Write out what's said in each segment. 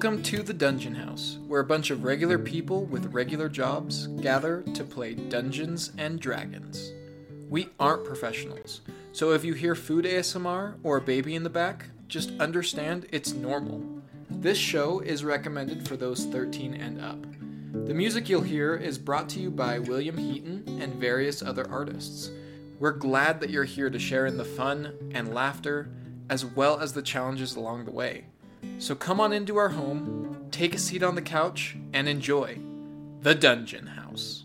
Welcome to the Dungeon House, where a bunch of regular people with regular jobs gather to play Dungeons and Dragons. We aren't professionals, so if you hear food ASMR or a baby in the back, just understand it's normal. This show is recommended for those 13 and up. The music you'll hear is brought to you by William Heaton and various other artists. We're glad that you're here to share in the fun and laughter, as well as the challenges along the way. So come on into our home, take a seat on the couch, and enjoy the Dungeon House.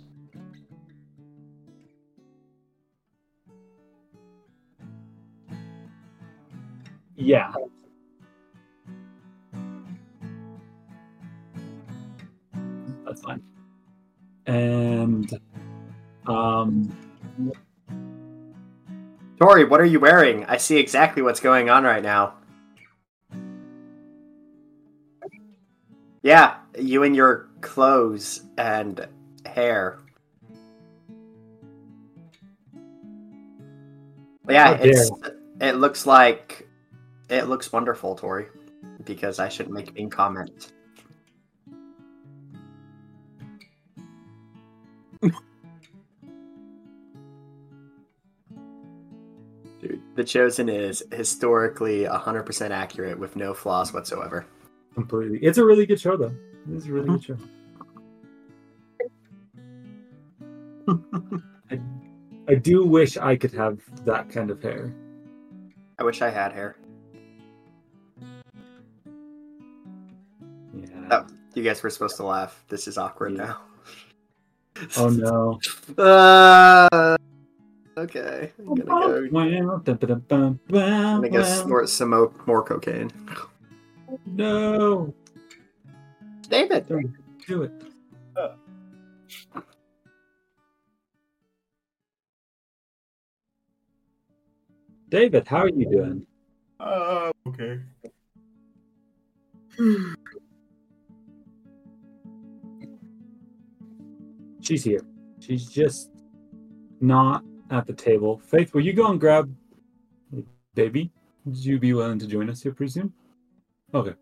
Yeah. That's fine. And um Tori, what are you wearing? I see exactly what's going on right now. Yeah, you and your clothes and hair. Yeah, it's it looks like it looks wonderful, Tori. Because I shouldn't make mean comment. Dude, The Chosen is historically 100% accurate with no flaws whatsoever. Completely. It's a really good show though. It's a really good show. I, I do wish I could have that kind of hair. I wish I had hair. Yeah. Oh. You guys were supposed to laugh. This is awkward Yeah. now. Oh no. Uh, okay. I'm gonna go. I'm I'm gonna go snort some more cocaine. No. David, Do it. David, how are you doing? Uh, okay. She's here. She's just not at the table. Faith, will you go and grab baby? Would you be willing to join us here pretty soon? Okay.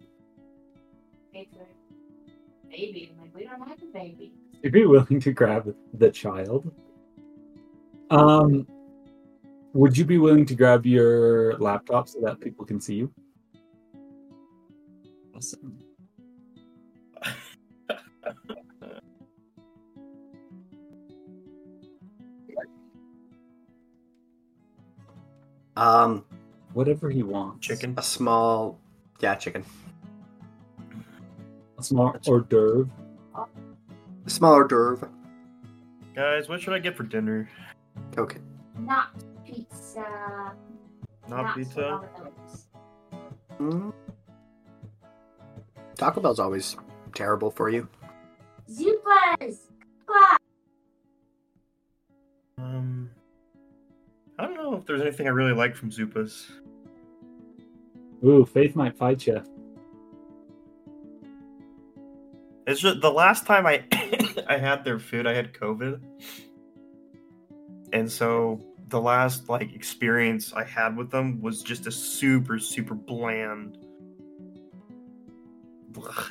Baby, I'm like, we don't have a baby. You'd be willing to grab the child. Um would you be willing to grab your laptop so that people can see you? Awesome. um, Whatever he wants. Chicken. a small, yeah, chicken, A small hors d'oeuvre. a small hors d'oeuvre, Guys, what should I get for dinner? Okay. Not pizza. Not pizza? Mm. Taco Bell's always terrible for you. Zupas! Clap! Um, I don't know if there's anything I really like from Zupas. Ooh, Faith might fight you. It's just the last time I I had their food, I had COVID, and so the last like experience I had with them was just a super super bland. Blech.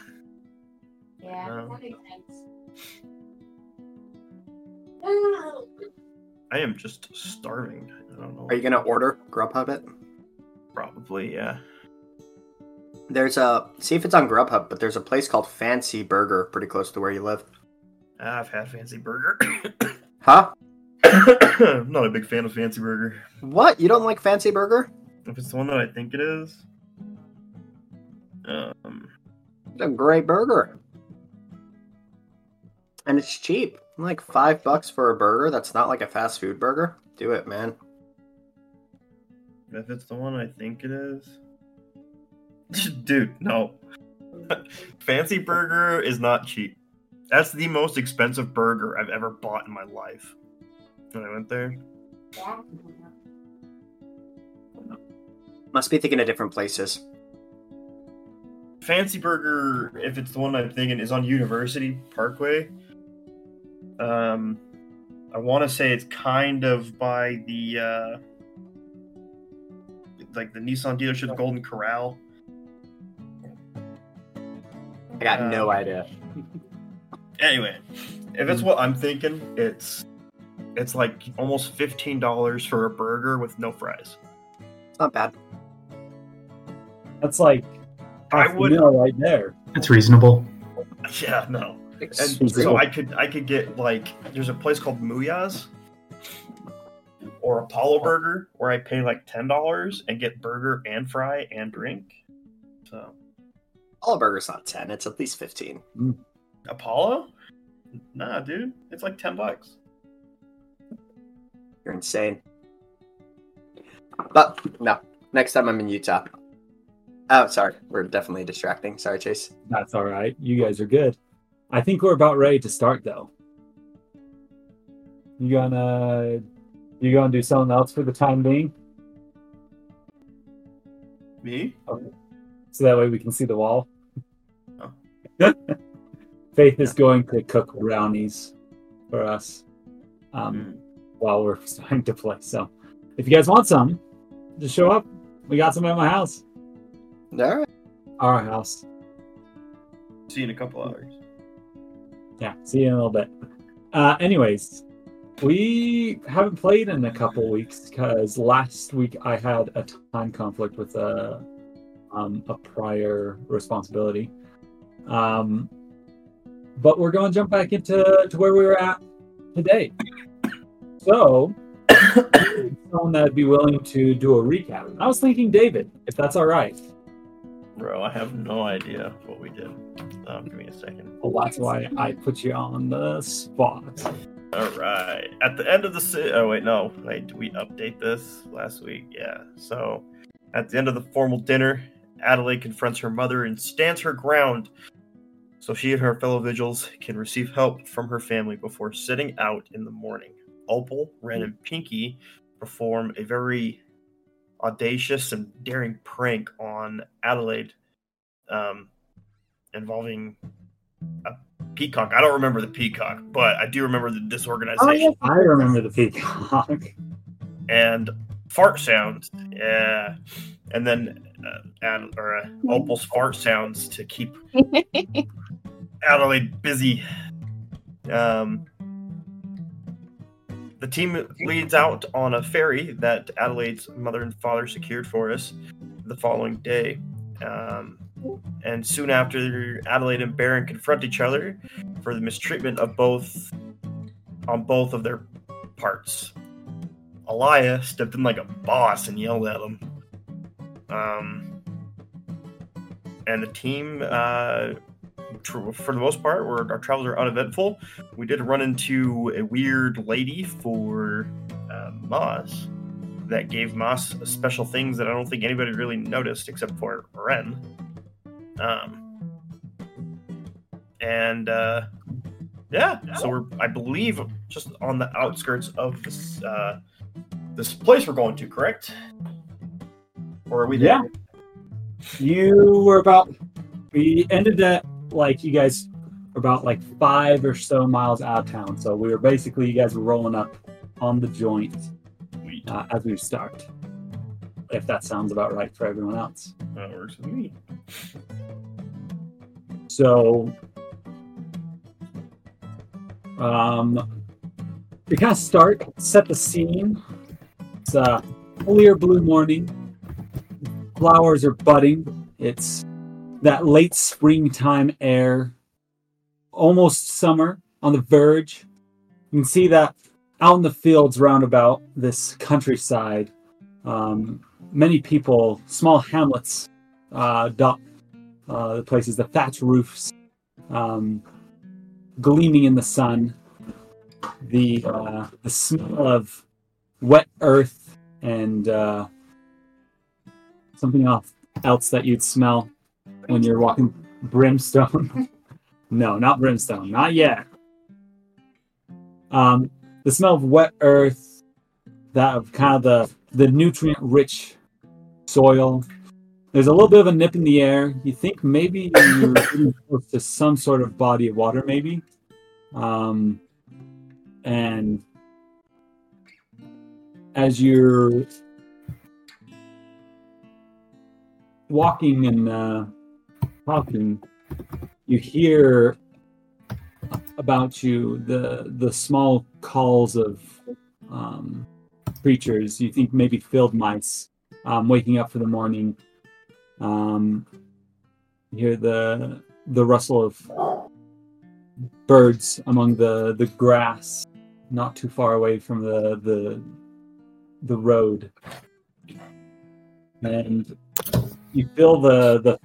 Yeah, that makes sense. I am just starving. I don't know. Are you gonna order Grubhub it? Probably yeah. There's a see if it's on Grubhub, but there's a place called Fancy Burger pretty close to where you live. I've had Fancy Burger. Huh? I'm not a big fan of Fancy Burger. What? You don't like Fancy Burger? If it's the one that I think it is. Um, It's a great burger. And it's cheap. Like five bucks for a burger that's not like a fast food burger. Do it, man. if it's the one I think it is. Dude, no. Fancy Burger is not cheap. That's the most expensive burger I've ever bought in my life. When I went there. Must be thinking of different places. Fancy Burger, if it's the one I'm thinking, is on University Parkway. Um, I want to say it's kind of by the uh, like the Nissan dealership Golden Corral. I got no Um, idea. Anyway, if it's what I'm thinking, it's it's like almost fifteen dollars for a burger with no fries. It's not bad. That's like I half the would- meal right there. It's reasonable. Yeah, no. And so. I could I could get like there's a place called Muyas or Apollo Burger where I pay like ten dollars and get burger and fry and drink. So All burger's not ten. It's at least fifteen. Mm. Apollo? Nah, dude, it's like ten bucks. You're insane. But no, next time I'm in Utah. Oh, sorry. We're definitely distracting. Sorry, Chase. That's all right. You guys are good. I think we're about ready to start though. You gonna you gonna do something else for the time being, Me? Okay. So that way we can see the wall. Faith is going to cook brownies for us um, Mm. while we're starting to play. So, if you guys want some, just show up. We got some at my house, All right. our house. See you in a couple hours. Yeah, see you in a little bit. Uh, anyways, we haven't played in a couple weeks because last week I had a time conflict with a um, a prior responsibility. Um, but we're going to jump back into to where we were at today. So, someone that'd be willing to do a recap. I was thinking David, if that's all right. Bro, I have no idea what we did. Um, give me a second. Well, that's why I put you on the spot. All right. At the end of the si- oh wait no wait did we update this last week? Yeah. So at the end of the formal dinner, Adelaide confronts her mother and stands her ground, so she and her fellow vigils can receive help from her family before setting out in the morning. Opal, Ren, and Pinky perform a very audacious and daring prank on Adelaide, um, involving a peacock. I don't remember the peacock, but I do remember the disorganization I remember the peacock. and fart sounds. Yeah, and then uh, Ad, or uh, Opal's fart sounds to keep Adelaide busy. Um, the team leads out on a ferry that Adelaide's mother and father secured for us the following day. Um, and soon after, Adelaide and Barren confront each other for the mistreatment of both on both of their parts. Elia stepped in like a boss and yelled at him. Um, and the team, uh, tr- for the most part, were, our travels are uneventful. We did run into a weird lady for uh, Moss that gave Moss special things that I don't think anybody really noticed except for Ren. Um, and uh, yeah, so we're I believe just on the outskirts of this uh, this place we're going to, correct? Or are we there? Yeah. You were about. We ended at like you guys were about like five or so miles out of town. So we were basically you guys were rolling up on the joint uh, as we start. If that sounds about right for everyone else. That works with me. So, um, we kind of start, set the scene. It's a clear blue morning. Flowers are budding. It's that late springtime air, almost summer on the verge. You can see that out in the fields roundabout this countryside. Um, many people, small hamlets, uh, dot uh, the places, the thatch roofs, um, gleaming in the sun, the uh, the smell of wet earth and uh, something else else that you'd smell when you're walking brimstone. no, not brimstone, not yet. Um, the smell of wet earth, that of kind of the the nutrient rich soil there's a little bit of a nip in the air. You think maybe you're close to some sort of body of water, maybe. Um, and as you're walking and uh, talking, you hear about you the the small calls of um, creatures. You think maybe field mice um, waking up for the morning. Um, you hear the the rustle of birds among the the grass, not too far away from the the the road, and you feel the the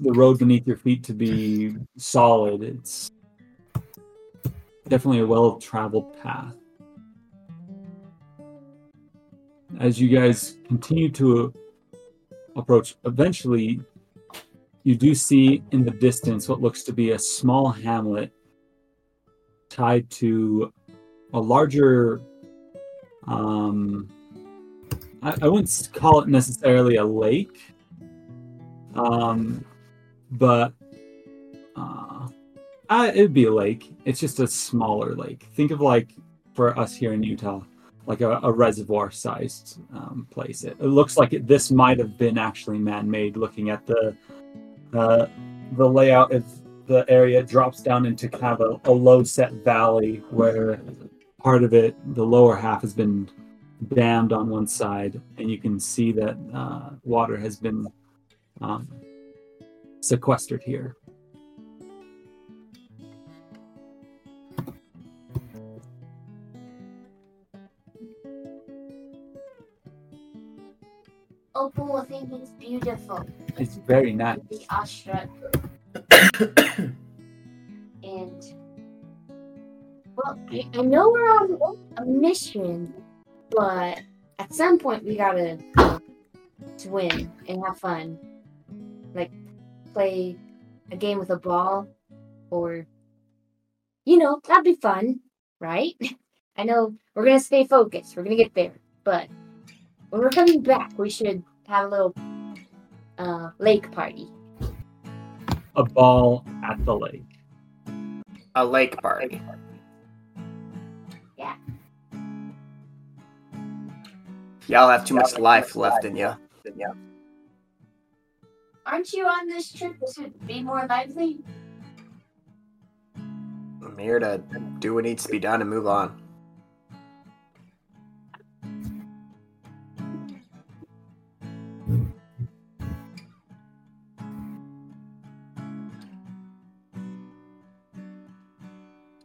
the road beneath your feet to be solid. It's definitely a well traveled path. As you guys continue to approach, eventually you do see in the distance what looks to be a small hamlet tied to a larger um I, I wouldn't call it necessarily a lake um but uh it'd be a lake. It's just a smaller lake. Think of like for us here in Utah, like a, a reservoir-sized um, place. It, it looks like it, this might have been actually man-made. Looking at the uh, the layout of the area, drops down into kind of a, a low-set valley where part of it, the lower half, has been dammed on one side, and you can see that uh, water has been um, sequestered here. Opal will think it's beautiful. It's very nice. The awestruck. and well, I, I know we're on a mission, but at some point we gotta swim and have fun. Like play a game with a ball or you know, that'd be fun, right? I know we're gonna stay focused, we're gonna get there, but when we're coming back we should have a little uh lake party. A ball at the lake. A lake party. Yeah. Y'all have too much life left in you. Aren't you on this trip to be more lively? I'm here to do what needs to be done and move on.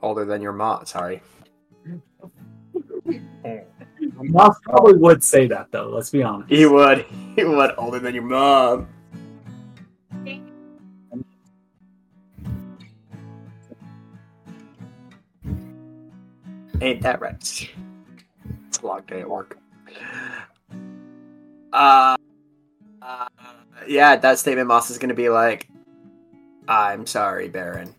Older than your mom, sorry. Moss probably would say that though. Let's be honest. He would. He would. Older than your mom. Ain't that right? It's a long day at work. Uh, uh yeah, that statement Moss is gonna be like, I'm sorry, Barren.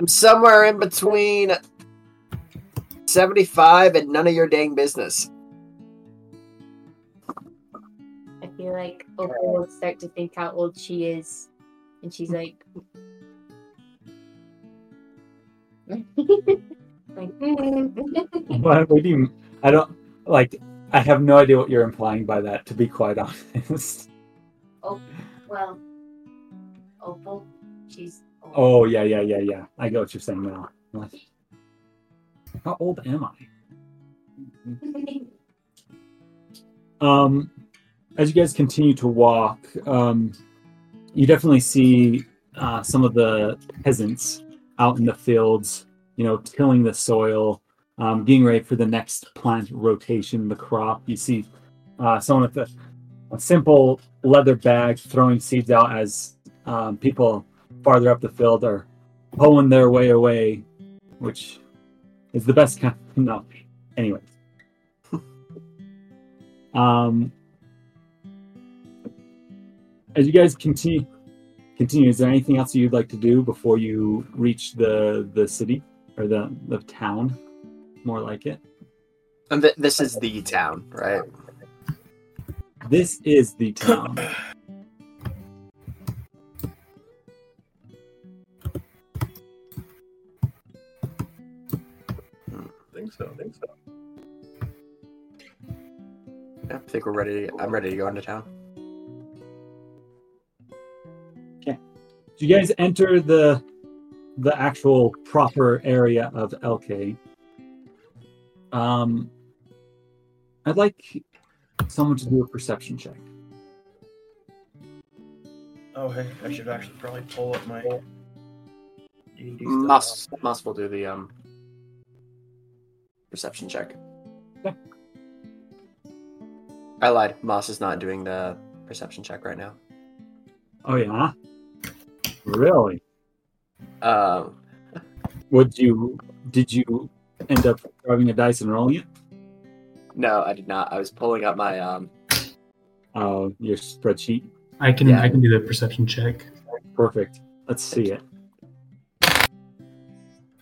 I'm somewhere in between 75 and none of your dang business. I feel like Opal will start to think how old she is, and she's like, like, What, what do you? I don't like. I have no idea what you're implying by that. To be quite honest. Oh, well, Opal, she's old. Oh yeah, yeah, yeah, yeah. I get what you're saying now. How old am I? Um, as you guys continue to walk, um, you definitely see uh, some of the peasants out in the fields, you know, tilling the soil, um, getting ready for the next plant rotation, the crop. You see uh, someone with a, a simple leather bag throwing seeds out as um, people farther up the field are pulling their way away, which is the best kind. No, anyways. um, as you guys continue, continue. Is there anything else you'd like to do before you reach the the city or the the town? More like it. And th- this is the town, right? This is the town. think so. I think so. Yeah, I think we're ready. I'm ready to go into town. So you guys enter the the actual proper area of Elkay. Um, I'd like someone to do a perception check. Oh, hey, I should actually probably pull up my D&D stuff. Moss, Moss will do the um perception check. Okay. I lied. Moss is not doing the perception check right now. Oh yeah, really? Um, Would you? Did you end up grabbing a dice and rolling it? no, I did not. I was pulling up my um. Oh, your spreadsheet. I can Yeah. I can do the perception check. Perfect. Let's see it.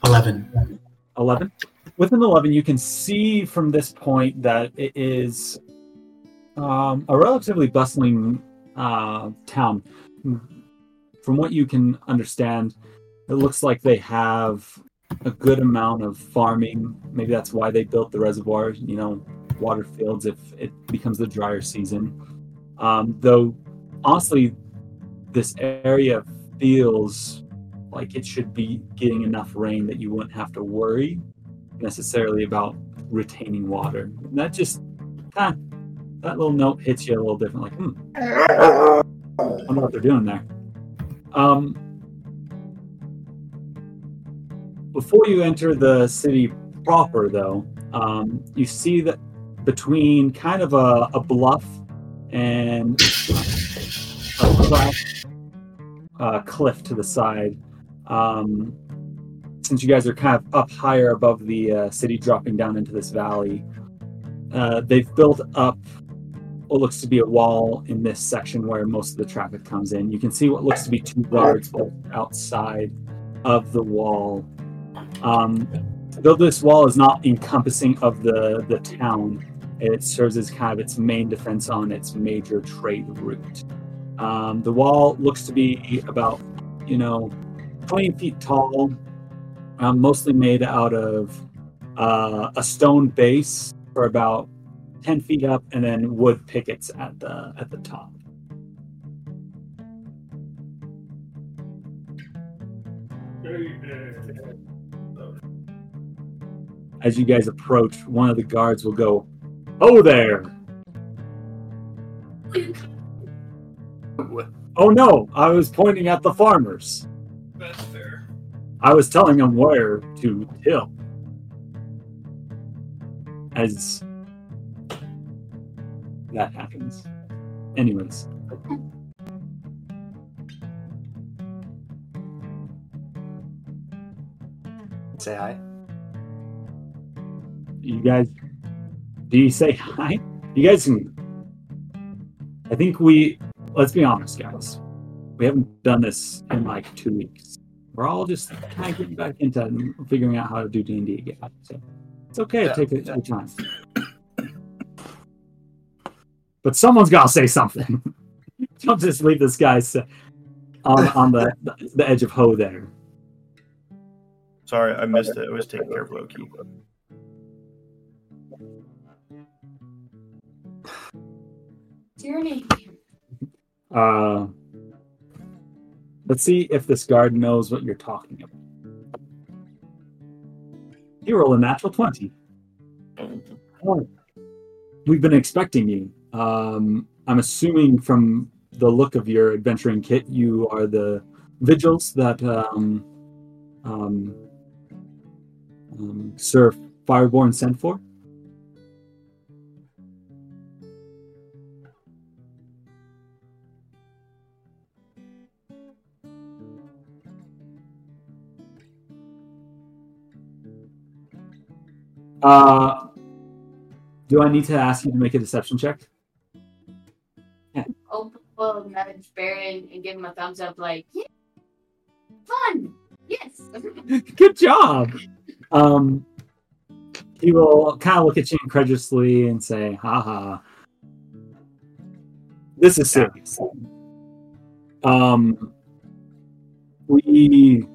Eleven. 11 with an 11 you can see from this point that it is um, a relatively bustling uh, town. From what you can understand it looks like they have a good amount of farming. Maybe that's why they built the reservoir you know water fields if it becomes the drier season. Um, though honestly this area feels like it should be getting enough rain that you wouldn't have to worry necessarily about retaining water. And that just kind that little note hits you a little different, like, hmm, I wonder what they're doing there. Um, before you enter the city proper, though, um, you see that between kind of a, a bluff and a uh, cliff to the side, um, since you guys are kind of up higher above the uh, city, dropping down into this valley, uh, they've built up what looks to be a wall in this section where most of the traffic comes in. You can see what looks to be two guards outside of the wall. Um, though this wall is not encompassing of the, the town, it serves as kind of its main defense on its major trade route. Um, the wall looks to be about, you know, 20 feet tall, um, mostly made out of uh, a stone base for about 10 feet up and then wood pickets at the at the top. As you guys approach, one of the guards will go, "Oh there! Oh no, I was pointing at the farmers. I was telling them where to till." As that happens. Anyways, Say hi. you guys, do you say hi? You guys can. I think we. Let's be honest, guys. We haven't done this in like two weeks. We're all just kind of getting back into figuring out how to do D and D again. So it's okay Yeah, to take your time. But someone's got to say something. Don't just leave this guy on on the the edge of Ho there. Sorry, I missed it. I was taking care of Loki. What's your name? Uh, let's see if this guard knows what you're talking about. You roll a natural 20. Oh. We've been expecting you. Um, I'm assuming from the look of your adventuring kit, you are the vigils that um, um, um, Sir Fireborn sent for. Uh, do I need to ask you to make a deception check? Oh, well, nudge Barren and give him a thumbs up, like, yeah, fun, yes. Good job. Um, he will kind of look at you incredulously and say, haha. This is serious. Um, we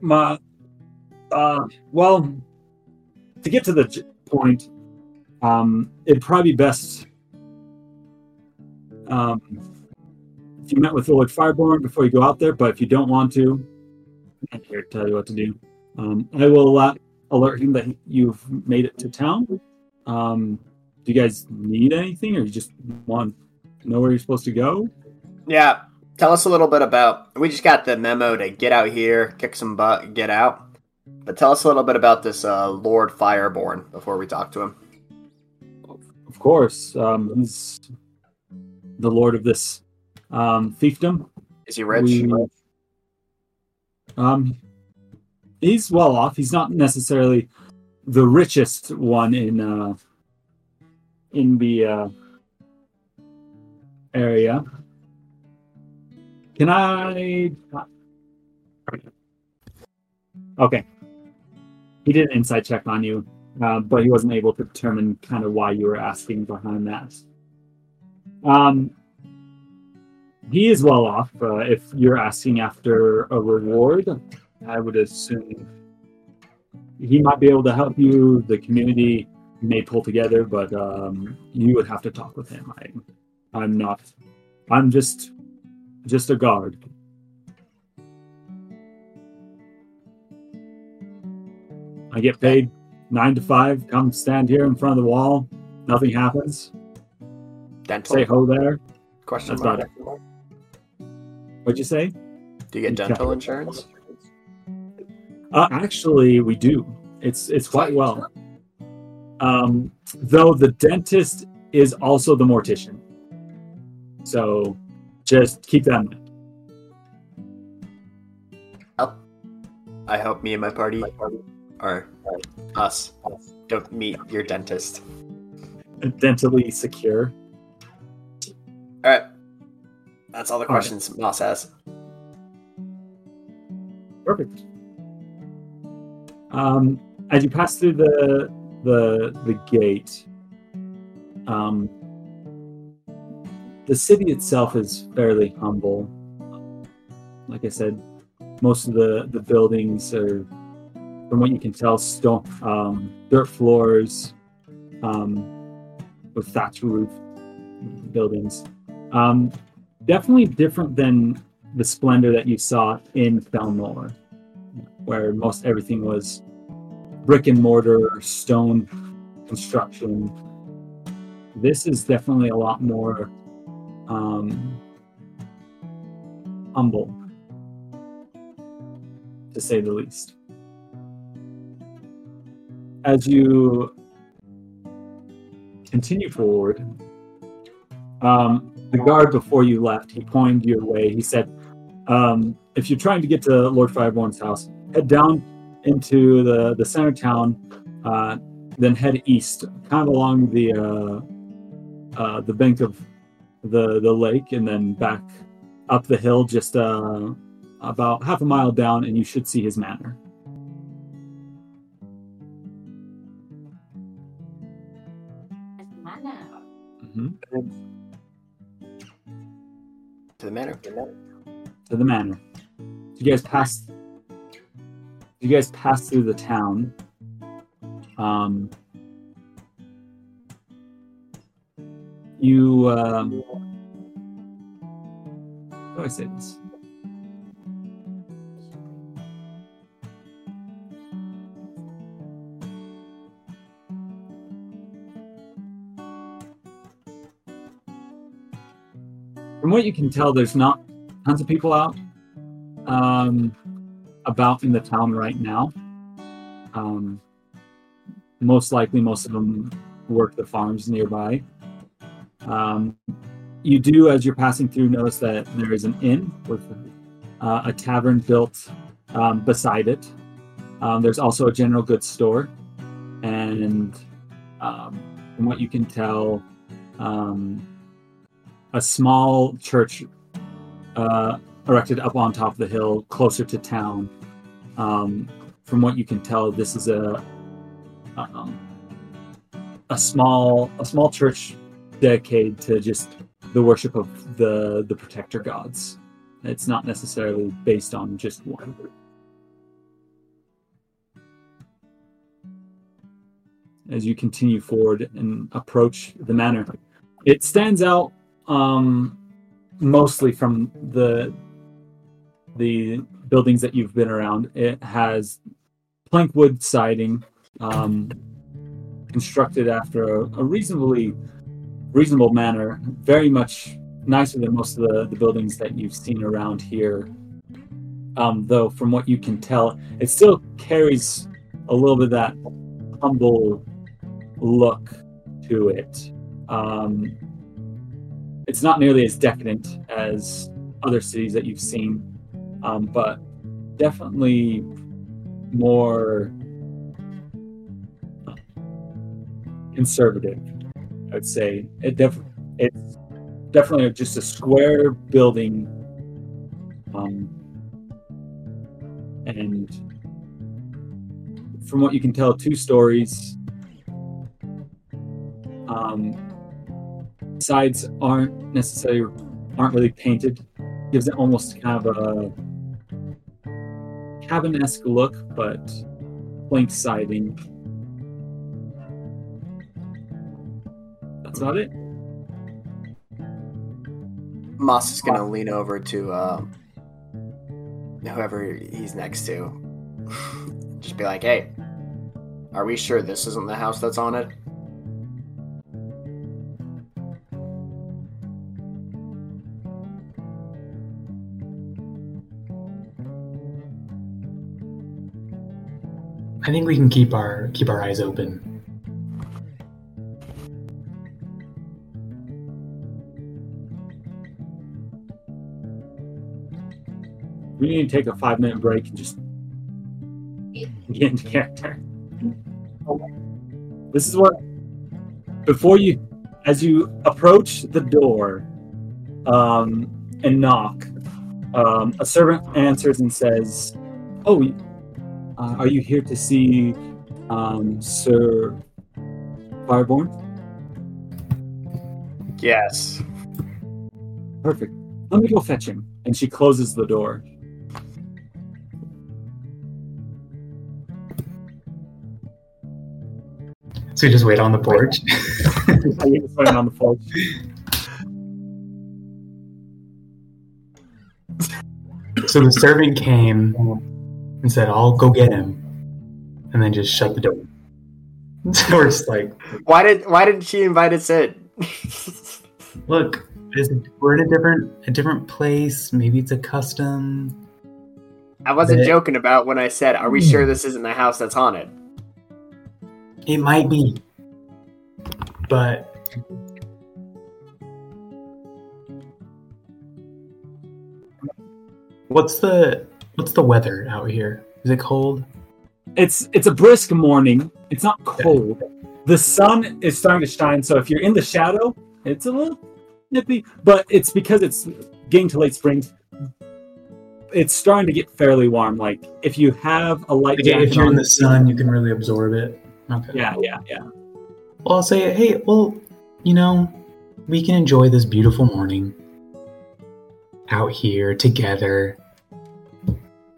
My, uh, well, to get to the point, um, it'd probably be best um, if you met with Lord Fireborn before you go out there. But if you don't want to, I'm here to tell you what to do. Um, I will uh, alert him that you've made it to town. Um, do you guys need anything, or you just want to know where you're supposed to go? Yeah. Tell us a little bit about. We just got the memo to get out here, kick some butt, get out. But tell us a little bit about this uh, Lord Fireborn before we talk to him. Of course, um, he's the lord of this um, fiefdom. Is he rich? We- um, he's well off. He's not necessarily the richest one in uh, in the uh, area. Can I? Okay. He did an insight check on you, uh, but he wasn't able to determine kind of why you were asking behind that. Um, he is well off. Uh, if you're asking after a reward, I would assume he might be able to help you. The community may pull together, but um, you would have to talk with him. I, I'm not. I'm just, just a guard. I get paid nine to five. Come stand here in front of the wall. Nothing happens. dental? Say ho there. Question That's about What'd you say? Do you get dental insurance? Uh, actually, we do. It's it's quite well. Um, though the dentist is also the mortician, so just keep that in mind. I hope me and my party, or us, don't meet your dentist. Dentally secure. All right. That's all the All right. questions Moss has. Perfect. Um, as you pass through the the the gate, um, the city itself is fairly humble. Like I said, most of the the buildings are, from what you can tell, stone um, dirt floors, um, with thatch roof buildings. Um, definitely different than the splendor that you saw in Felnor, where most everything was brick and mortar, stone construction. This is definitely a lot more um, humble, to say the least. As you continue forward, um, the guard before you left, he pointed your way. He said, um, if you're trying to get to Lord Fireborn's house, head down into the, the center town, uh, then head east, kind of along the uh, uh, the bank of the the lake, and then back up the hill, just uh, about half a mile down, and you should see his manor. hmm To the manor. to the manor. You guys pass. You guys pass through the town. Um, you. Um, how do I say this? From what you can tell, there's not tons of people out um, about in the town right now. Um, most likely, most of them work the farms nearby. Um, you do, as you're passing through, notice that there is an inn with uh, a tavern built um, beside it. Um, there's also a general goods store, and um, from what you can tell, um, a small church uh, erected up on top of the hill, closer to town. Um, from what you can tell, this is a a small a small church decade to just the worship of the the protector gods. It's not necessarily based on just one. As you continue forward and approach the manor, it stands out um, mostly from the the buildings that you've been around. It has plankwood siding um, constructed after a, a reasonably reasonable manner. Very much nicer than most of the, the buildings that you've seen around here. Um, though, from what you can tell, it still carries a little bit of that humble look to it. Um, it's not nearly as decadent as other cities that you've seen, um, but definitely more conservative. I would say it def- it's definitely just a square building, um, and from what you can tell, two stories. Um, sides aren't necessarily aren't really painted. Gives it almost kind of a cabin-esque look, but plank siding. That's about it. Moss is gonna lean over to uh, whoever he's next to. Just be like, "Hey, are we sure this isn't the house that's on it?" I think we can keep our keep our eyes open. We need to take a five-minute break and just get into character. This is what before you, as you approach the door, um, and knock, um, a servant answers and says, "Oh, uh, are you here to see um, Sir Fireborn?" Yes. Perfect. Let me go fetch him. And she closes the door. So we just wait on the porch. I get on the porch. so the servant came and said, "I'll go get him," and then just shut the door. So we're just like, Why did Why didn't she invite us in? look, is- we're in a different a different place. Maybe it's a custom. I wasn't But- joking about when I said, "Are we sure hmm. this isn't the house that's haunted?" It might be, but what's the what's the weather out here? Is it cold? It's it's a brisk morning. It's not cold. The sun is starting to shine, so if you're in the shadow, it's a little nippy. But it's because it's getting to late spring. It's starting to get fairly warm. Like if you have a light jacket if you're in on- the sun, you can really absorb it. Okay. yeah, yeah, yeah. Well, I'll say, hey, well, you know, we can enjoy this beautiful morning out here together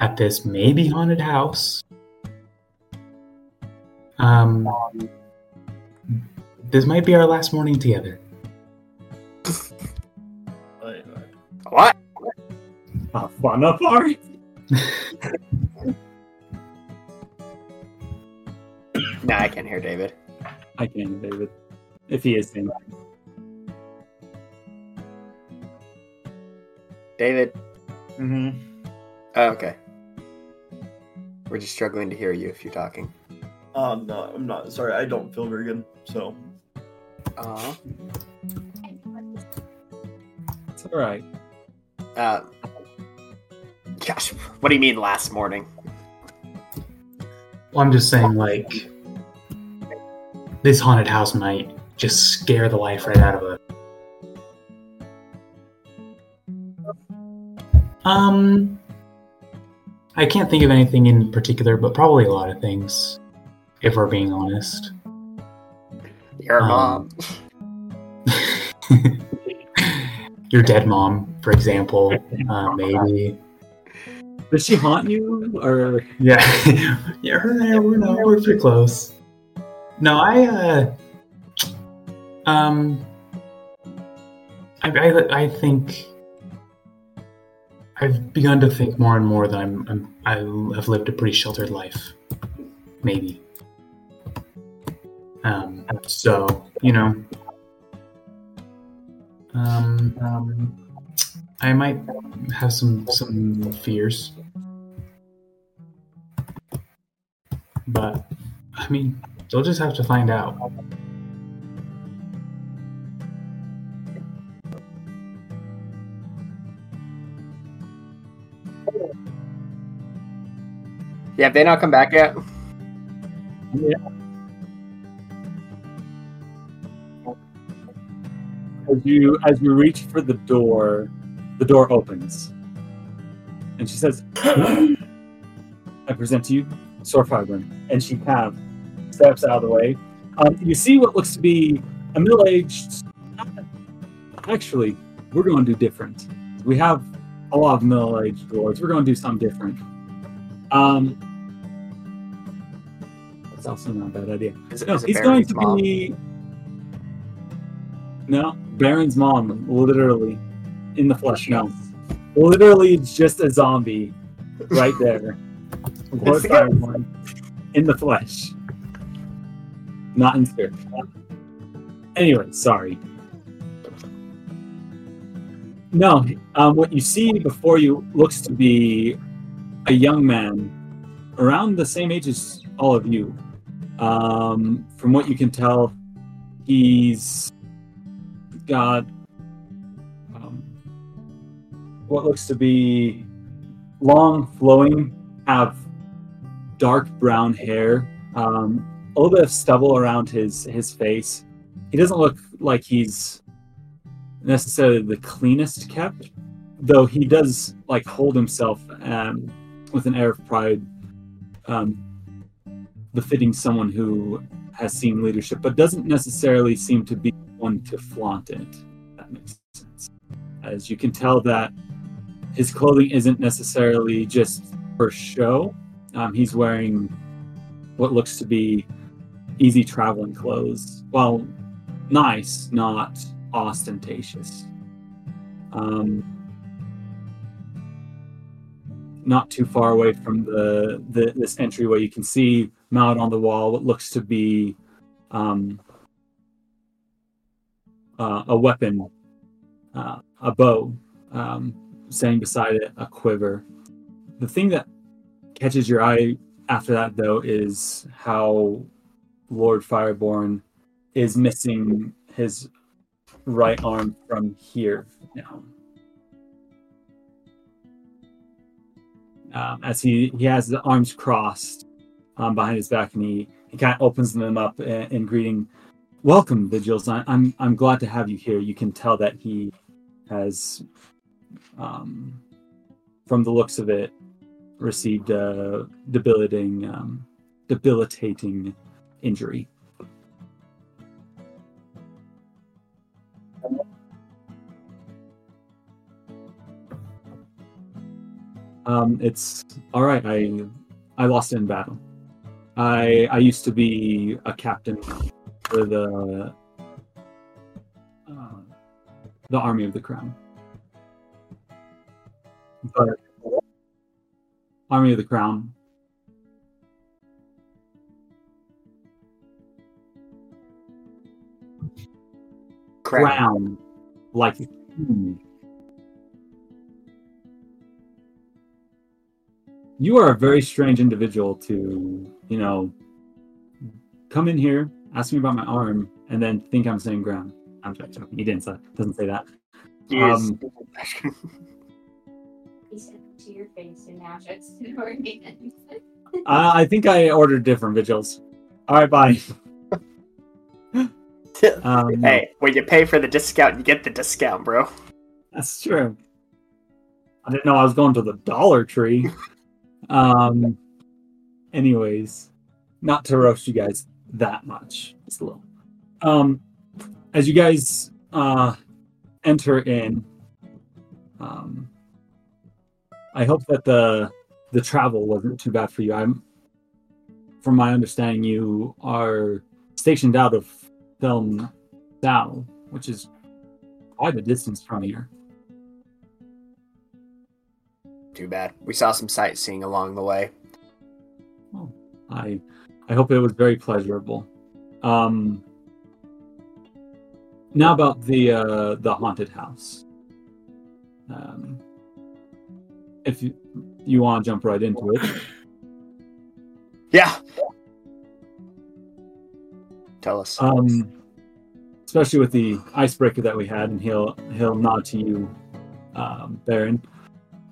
at this maybe haunted house. Um, this might be our last morning together. What? A fun party. No, I can't hear David. I can't David. If he is saying David. Mm-hmm. Oh, okay. We're just struggling to hear you if you're talking. Uh, no, I'm not. Sorry, I don't feel very good. So, Uh, it's all right. uh, gosh, what do you mean last morning? Well, I'm just saying, like, this haunted house might just scare the life right out of us. Um, I can't think of anything in particular, but probably a lot of things, if we're being honest. Your Um, mom. Your dead mom, for example, uh, maybe. Does she haunt you, or Yeah, yeah, her and I, we're, no, we're pretty close. No, I uh um I I, I think I've begun to think more and more that I'm, I'm I have lived a pretty sheltered life. Maybe. Um so, you know, um, um I might have some some fears. But I mean, they'll just have to find out. Yeah, have they not come back yet? Yeah. As you as you reach for the door, the door opens, and she says, "I present to you Sir Fireborn," and she kind of steps out of the way. Um, you see what looks to be a middle-aged. Actually, we're going to do different. We have a lot of middle-aged dwarves. We're going to do something different. Um, that's also not a bad idea. Is No, is he's going to mom? be. No, Barren's mom, literally, in the flesh. No, literally, just a zombie, right there. Guy- in the flesh, not in spirit. Anyway, sorry. No, um, what you see before you looks to be a young man around the same age as all of you. Um, from what you can tell, he's got um, what looks to be long, flowing, have dark brown hair, um, a little bit of stubble around his his face. He doesn't look like he's necessarily the cleanest kept, though he does like hold himself um, with an air of pride, um, befitting someone who has seen leadership, but doesn't necessarily seem to be one to flaunt it. That makes sense. As you can tell, that his clothing isn't necessarily just for show. Um, he's wearing what looks to be easy traveling clothes. Well, nice, not ostentatious. Um, not too far away from the, the this entryway, you can see mounted on the wall what looks to be um, uh, a weapon, uh, a bow, um, saying beside it a quiver. The thing that catches your eye after that, though, is how Lord Fireborn is missing his right arm from here now. Um, as he, he has the arms crossed um, behind his back and he, he kind of opens them up in, in greeting. Welcome, Vigils. I, I'm I'm glad to have you here. You can tell that he has, um, from the looks of it, received a debilitating um, debilitating injury. Um, it's all right. I I lost in battle. I I used to be a captain for the uh, the army of the crown, but army of the crown. Crown. Crown, like hmm. you are a very strange individual to you know come in here ask me about my arm and then think i'm saying ground i'm just joking he didn't say doesn't say that Yes. Um, He said to your face and now it's to your hands. I, I think i ordered different vigils all right bye um, hey, when you pay for the discount, you get the discount, bro. That's true. I didn't know I was going to the Dollar Tree. um. Anyways, not to roast you guys that much, just a little. Um, as you guys uh enter in, um, I hope that the the travel wasn't too bad for you. I'm, from my understanding, you are stationed out of Film Dao, which is quite a distance from here. Too bad. We saw some sightseeing along the way. I I hope it was very pleasurable. Um, now about the uh, the haunted house. Um, if you you want to jump right into it, Yeah. Tell us. um, especially with the icebreaker that we had, and he'll he'll nod to you, um, Barren.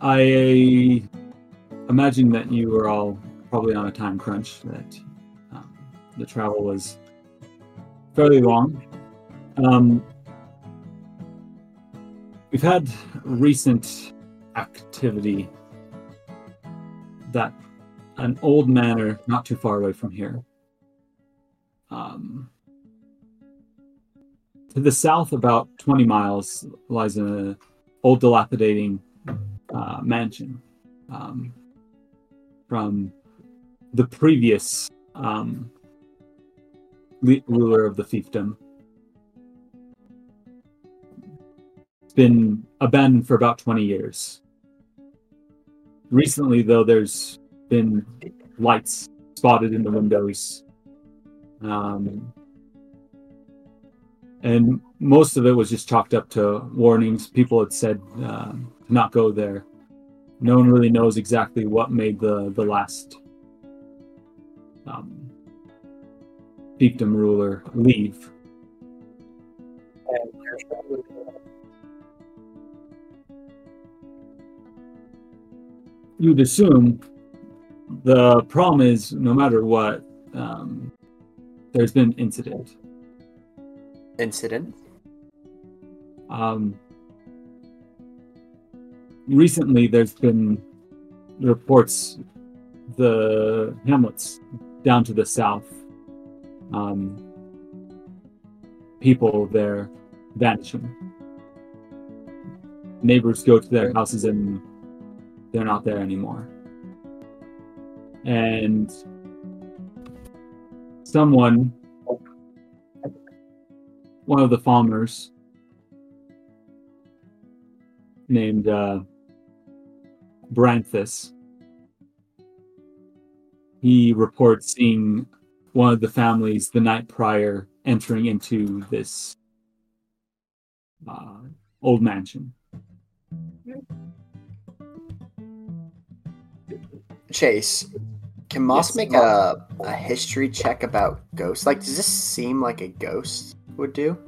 I imagine that you were all probably on a time crunch. That um, the travel was fairly long. Um, we've had recent activity that an old manor not too far away from here. Um, to the south, about 20 miles, lies an old dilapidating uh, mansion um, from the previous um, le- ruler of the fiefdom. It's been abandoned for about 20 years. Recently, though, there's been lights spotted in the windows. Um, and most of it was just chalked up to warnings. People had said uh, to not go there. No one really knows exactly what made the, the last um, fiefdom ruler leave. You'd assume the problem is no matter what, um, there's been incident. Incident. Um, recently, there's been reports the hamlets down to the south. Um, people there vanishing. Neighbors go to their houses and they're not there anymore. And someone, one of the farmers, named uh, Branthus, he reports seeing one of the families the night prior entering into this uh, old mansion. Chase, can Moss Yes, make Moss. a, a history check about ghosts? Like, does this seem like a ghost would do?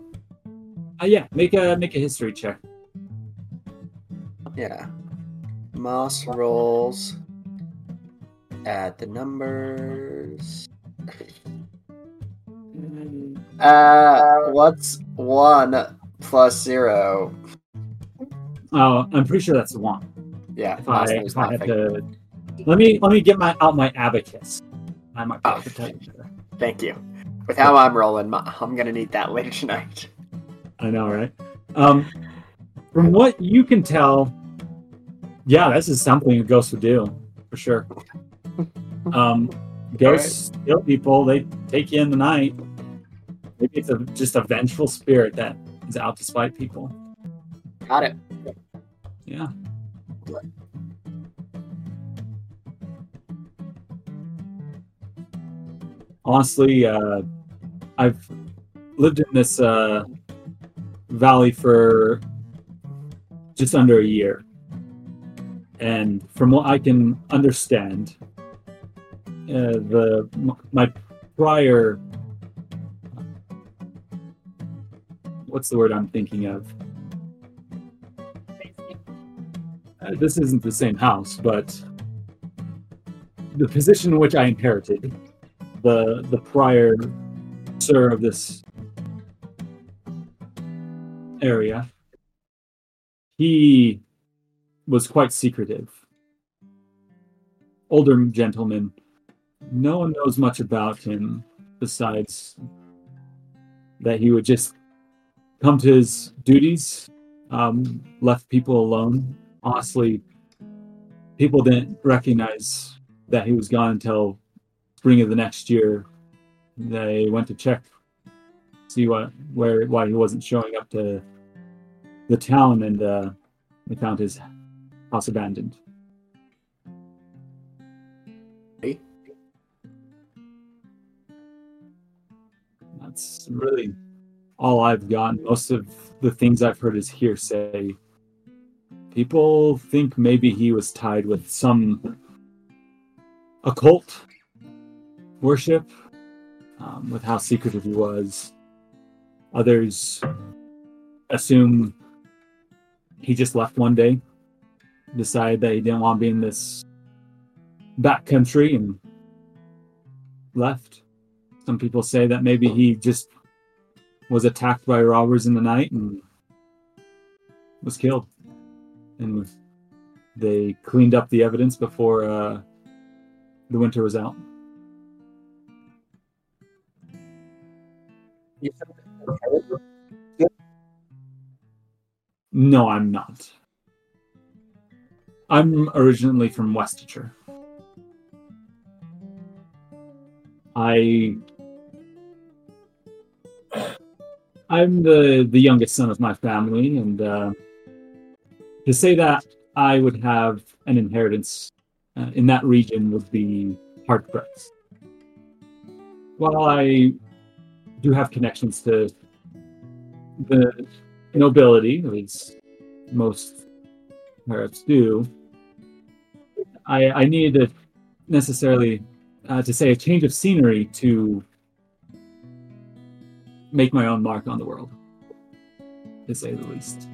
Uh, yeah, make a make a history check. Yeah. Moss rolls. Add the numbers. Uh, what's one plus zero? Oh, I'm pretty sure that's one. Yeah, If Moss I, knows if I had to, let me let me get my out my abacus. I might be able to tell you better. Thank you. With how I'm rolling, I'm gonna need that later tonight. I know, right? Um, from what you can tell, yeah, this is something a ghost would do for sure. Um, ghosts kill people; they take you in the night. Maybe it's a, just a vengeful spirit that is out to spite people. Got it. Yeah. Honestly, uh, I've lived in this uh, valley for just under a year. And from what I can understand, uh, the my prior what's the word I'm thinking of? Uh, this isn't the same house, but the position which I inherited, the the prior sir of this area, he was quite secretive. Older gentleman, no one knows much about him besides that he would just come to his duties, um, left people alone. Honestly, people didn't recognize that he was gone until spring of the next year they went to check, see what where why he wasn't showing up to the town, and uh, they found his house abandoned. Hey. That's really all I've gotten. Most of the things I've heard is hearsay. People think maybe he was tied with some occult worship, um, with how secretive he was. Others assume he just left one day, decided that he didn't want to be in this back country and left. Some people say that maybe he just was attacked by robbers in the night and was killed. And they cleaned up the evidence before uh, the winter was out. No, I'm not. I'm originally from Westchester. I I'm the the youngest son of my family, and uh, to say that I would have an inheritance uh, in that region would be pressed. While I do have connections to the nobility, at least most Arabs do, I, I needed to necessarily uh, to say a change of scenery to make my own mark on the world, to say the least.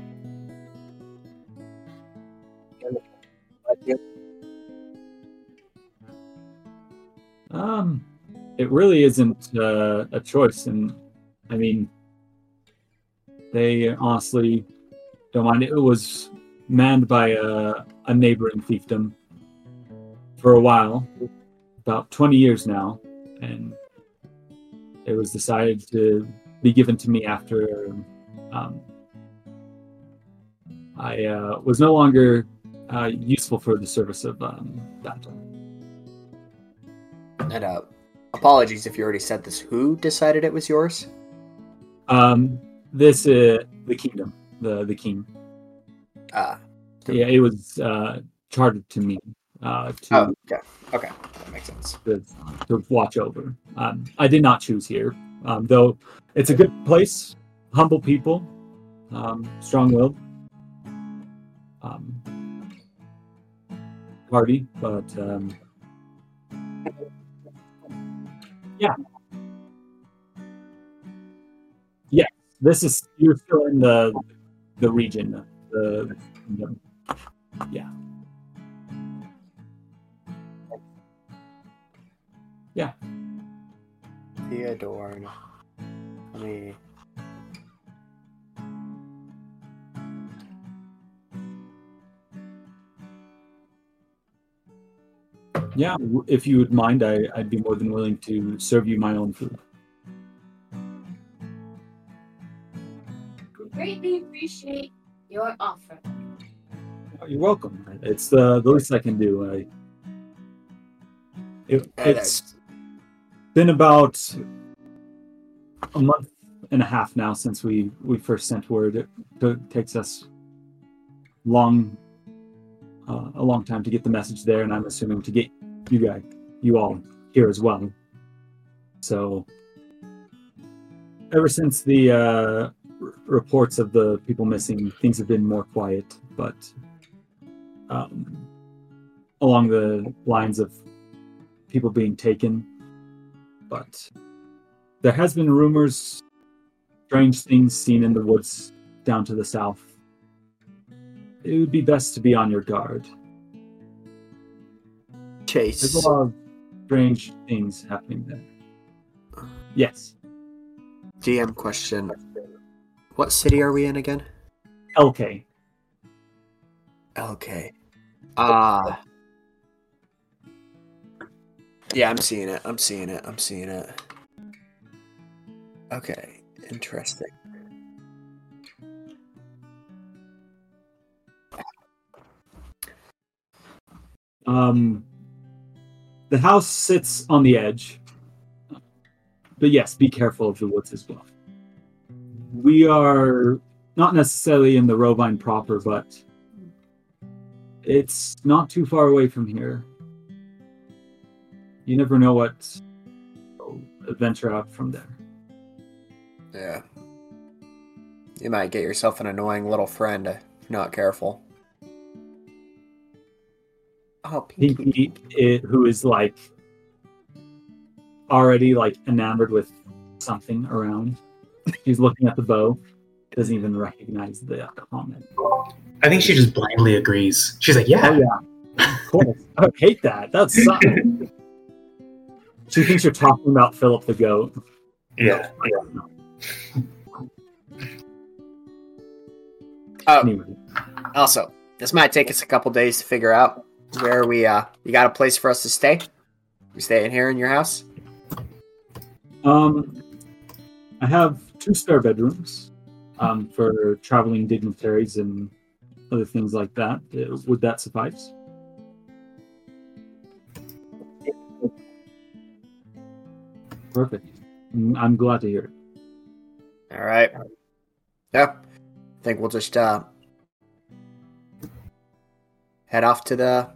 Um, it really isn't uh, a choice, and I mean, they honestly don't mind. It was manned by a, a neighboring fiefdom for a while, about 20 years now, and it was decided to be given to me after um, I uh, was no longer uh, useful for the service of um, that. And uh, apologies if you already said this. Who decided it was yours? Um, this uh, the kingdom, the the king. Ah, Yeah, it was uh, chartered to me uh, to, oh, okay, okay, that makes sense. to to watch over. Um, I did not choose here, um, though. It's a good place, humble people, um, strong-willed, um, party, but um, yeah, yeah. This is you're still in the the region, the, the yeah. Theodore. Let me. Yeah, if you would mind, I, I'd be more than willing to serve you my own food. Greatly appreciate your offer. Oh, You're welcome. It's the, the least I can do. I, it, it's been about a month and a half now since we, we first sent word. It took, takes us long, uh, a long time to get the message there, and I'm assuming to get you guys, you all here as well. So, ever since the uh, r- reports of the people missing, things have been more quiet, but um, along the lines of people being taken. But there has been rumors, strange things seen in the woods down to the south. It would be best to be on your guard. There's a lot of strange things happening there. Yes, DM question. What city are we in again? Elkay. Okay. Ah. yeah, I'm seeing it. I'm seeing it. I'm seeing it. Okay. Interesting. Um, the house sits on the edge. but yes, be careful of the woods as well. We are not necessarily in the Rovine proper, but it's not too far away from here. You never know what adventure venture out from there. Yeah. You might get yourself an annoying little friend if not careful. Oh, Pinky. Pinky, i- who is like already like enamored with something around. She's looking at the bow, doesn't even recognize the comment. I think she just blindly agrees. She's like, yeah, Oh yeah, of course. I hate that. That's something. she thinks you're talking about Philip the goat. yeah. Oh, Anyway, also, this might take us a couple days to figure out where we, uh, you got a place for us to stay? We stay in here in your house? um, I have two spare bedrooms, um, for traveling dignitaries and other things like that. Uh, Would that suffice? Perfect. Mm, I'm glad to hear it. All right. Yeah. I think we'll just, uh, head off to the,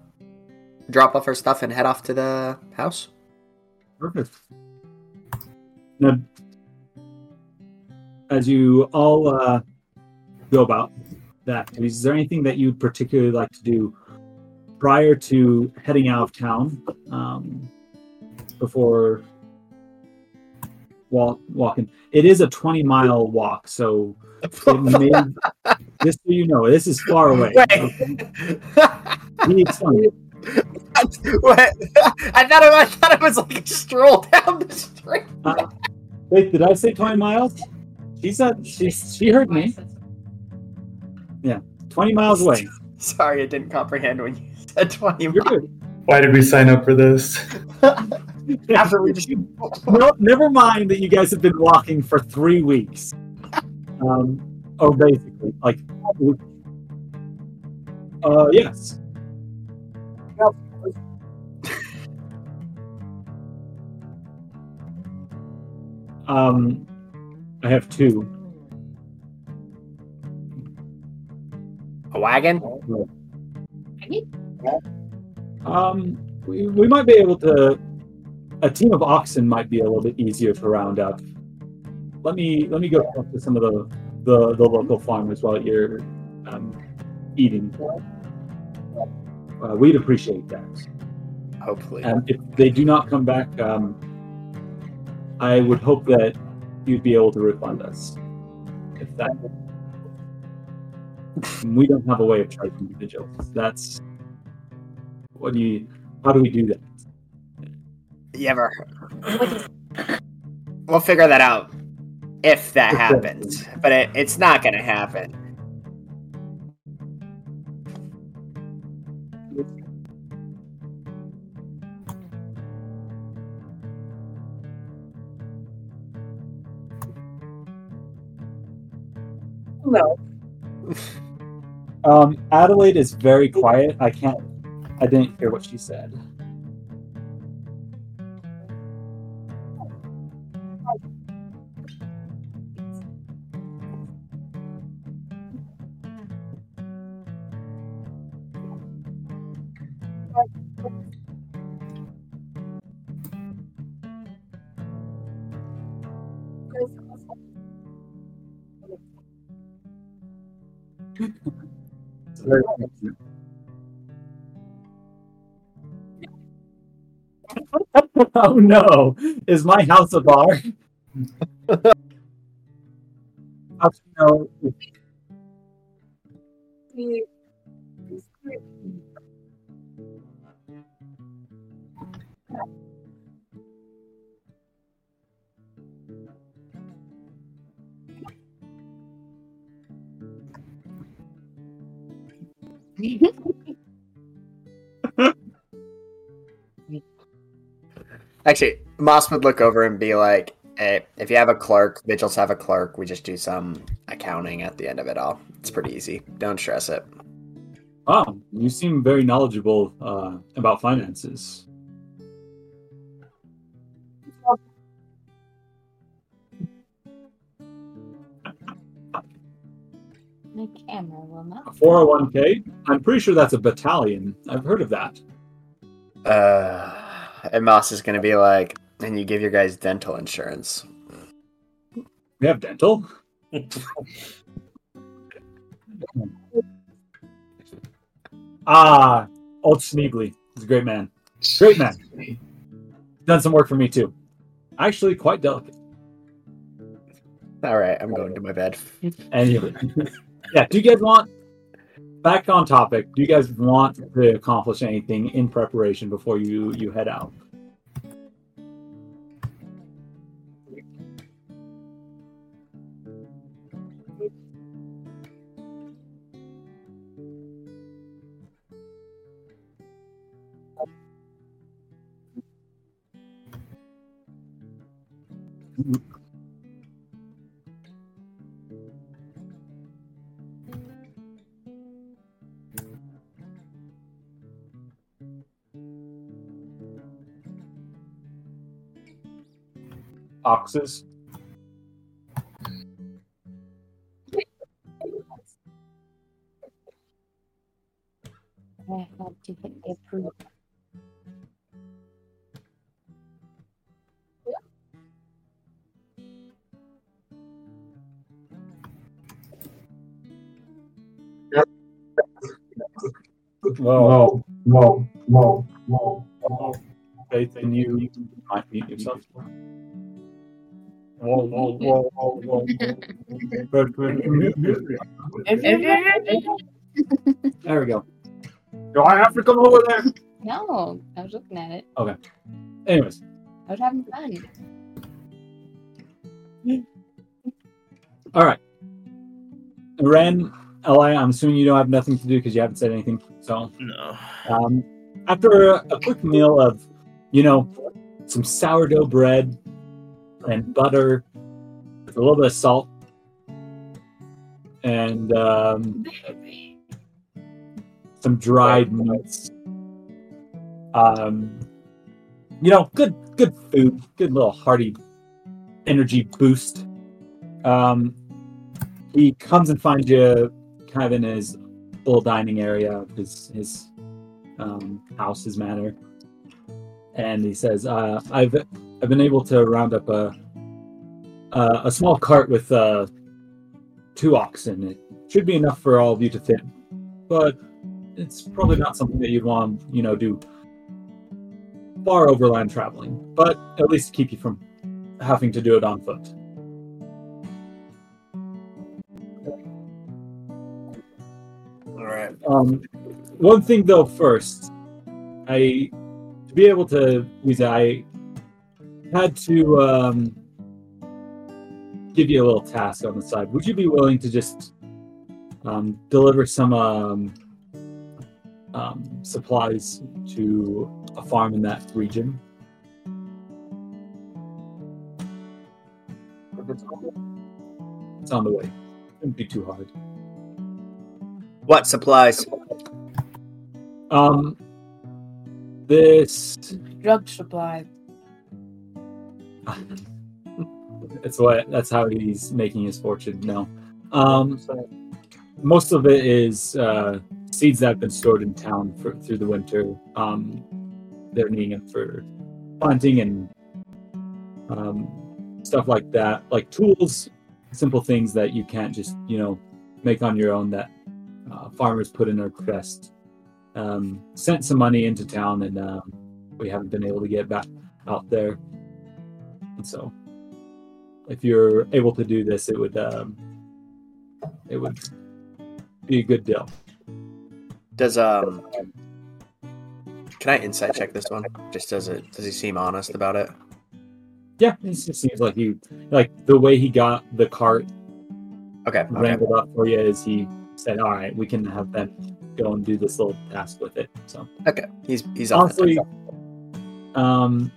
drop off her stuff and head off to the house. Perfect. Now, as you all uh, go about that, is there anything that you'd particularly like to do prior to heading out of town um, before walk, walking? It is a 20 mile walk, so may, just so you know, this is far away. okay? Be excited. what? I thought it, I thought it was like a stroll down the street. Uh, wait, did I say 20 miles? She said she, she heard me. Yeah, 20 miles away. Sorry, I didn't comprehend when you said 20 You're miles. good. Why did we sign up for this? After we just no, never mind that you guys have been walking for three weeks. Um, or basically, like, uh, yes. Um, I have two. a wagon. Um, we, we might be able to. A team of oxen might be a little bit easier to round up. Let me let me go talk to some of the the, the local farmers while you're um, eating. Uh, we'd appreciate that. Hopefully. And if they do not come back, um, I would hope that you'd be able to refund us. If that. we don't have a way of charging vigils. That's. What do you. How do we do that? You ever? We'll figure that out if that happens, but it, it's not going to Um, Adelaide is very quiet. I can't. I didn't hear what she said. oh no! Is my house a bar? Actually, Moss would look over and be like, "Hey, if you have a clerk, Vigils have a clerk. We just do some accounting at the end of it all. It's pretty easy. Don't stress it." Oh, you seem very knowledgeable uh, about finances. My camera will not. Four hundred one k. I'm pretty sure that's a battalion. I've heard of that. Uh and Moss is going to be like, and you give your guys dental insurance. We have dental. ah, old Schneebly. He's a great man. Great man. Done some work for me too. Actually, quite delicate. All right, I'm going to my bed. Anyway, yeah. Do you guys want back on topic? Do you guys want to accomplish anything in preparation before you you head out? Oxes. I have to hit approve. Whoa, whoa, whoa, whoa, whoa. Faith in you, you might mute yourself. Whoa, whoa, whoa, whoa, whoa. Good, good. There we go. Do I have to come over there? No, I was looking at it. Okay. Anyways, I was having fun. all right. Ren, Li, I'm assuming you don't have nothing to do because you haven't said anything. So, No. um, after a, a quick meal of, you know, some sourdough bread and butter a little bit of salt and um, some dried nuts. Um, you know, good good food, good little hearty energy boost. Um, he comes and finds you kind of in his little dining area, his his um, house, his manor, and he says, uh, "I've I've been able to round up a a, a small cart with uh, two oxen. It should be enough for all of you to fit, but it's probably not something that you'd want, to, you know, do far overland traveling. But at least keep you from having to do it on foot." All right. Um, one thing though, first, I to be able to use it, I had to um, give you a little task on the side. Would you be willing to just um, deliver some um, um, supplies to a farm in that region? It's on the way. Shouldn't be too hard. What supplies? Um, this Drug supply. It's what that's how he's making his fortune. now. um, most of it is uh, seeds that have been stored in town for, through the winter. Um, they're needing it for planting and um, stuff like that, like tools, simple things that you can't just you know make on your own. That uh, farmers put in their crest. Um, sent some money into town, and um, we haven't been able to get back out there. And so, if you're able to do this, it would um, it would be a good deal. Does um? Can I insight check this one? Just does it? Does he seem honest about it? Yeah, it just seems like he like the way he got the cart Okay. Okay. rambled up for you is he said, "All right, we can have them go and do this little task with it." So Okay. He's he's honestly, um,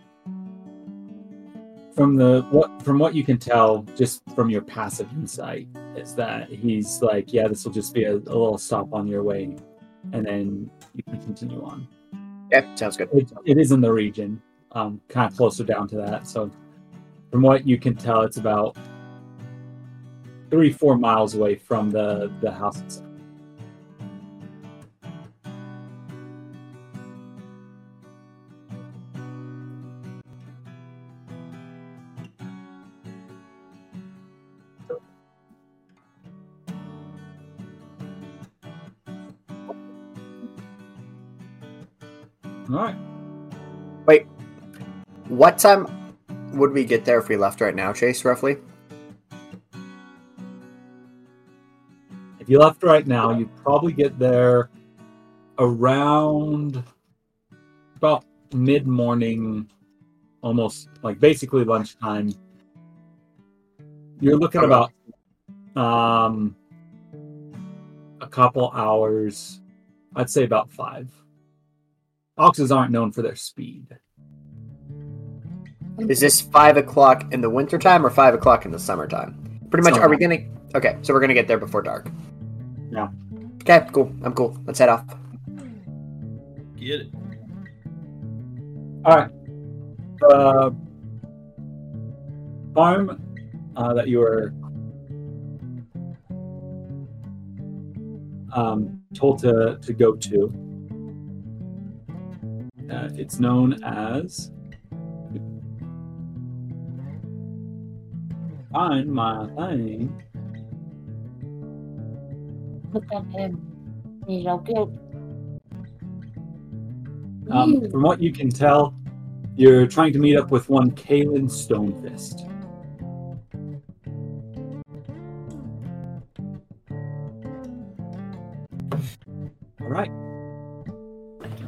from the what from what you can tell, just from your passive insight, is that he's like, "Yeah, this will just be a, a little stop on your way, and then you can continue on." Yeah, sounds good. it, it is in the region, um, kind of closer down to that. So, from what you can tell, it's about three, four miles away from the the house itself. All right. Wait. What time would we get there if we left right now, Chase? Roughly. If you left right now, you'd probably get there around about mid morning, almost like basically lunchtime. You're looking about um, a couple hours. I'd say about five. Oxes aren't known for their speed. Is this five o'clock in the wintertime or five o'clock in the summertime? Pretty much. Are we gonna? Okay, so we're gonna get there before dark. Yeah. Okay, cool. I'm cool. Let's head off. Get it. All right. The farm uh, that you were um, told to, to go to, uh, it's known as. Find my thing. Look at him. He's. Um, from what you can tell, you're trying to meet up with one Kalen Stonefist.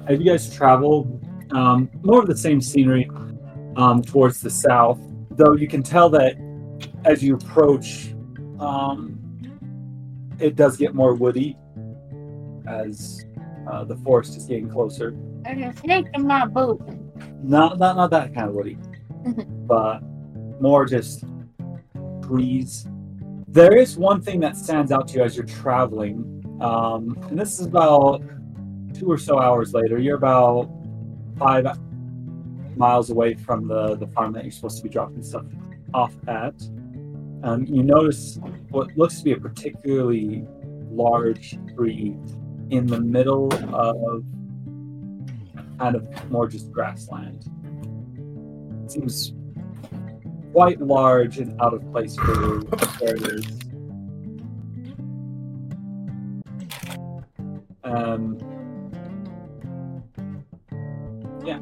As you guys travel, um, more of the same scenery um, towards the south, though you can tell that as you approach, um, it does get more woody as uh, the forest is getting closer. There's a snake in my boot. Not not not that kind of woody, but more just trees. There is one thing that stands out to you as you're traveling, um, and this is about two or so hours later. You're about five miles away from the the farm that you're supposed to be dropping stuff off at. Um, you notice what looks to be a particularly large tree in the middle of kind of more just grassland. It seems quite large and out of place for where it is. Um, yeah.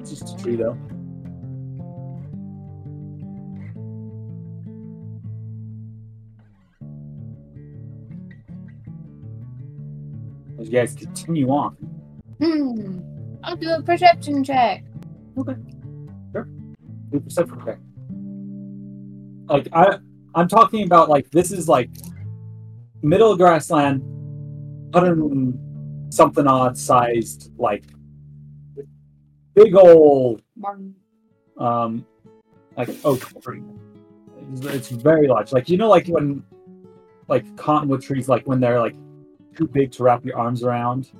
It's just a tree though. As you guys continue on, Hmm. I'll do a perception check. Okay. Sure. Do perception check. Like I, I'm talking about like this is like middle grassland, hundred and something odd sized like big old um like oak tree. It's, it's very large. Like you know, like when like cottonwood trees, like when they're like too big to wrap your arms around,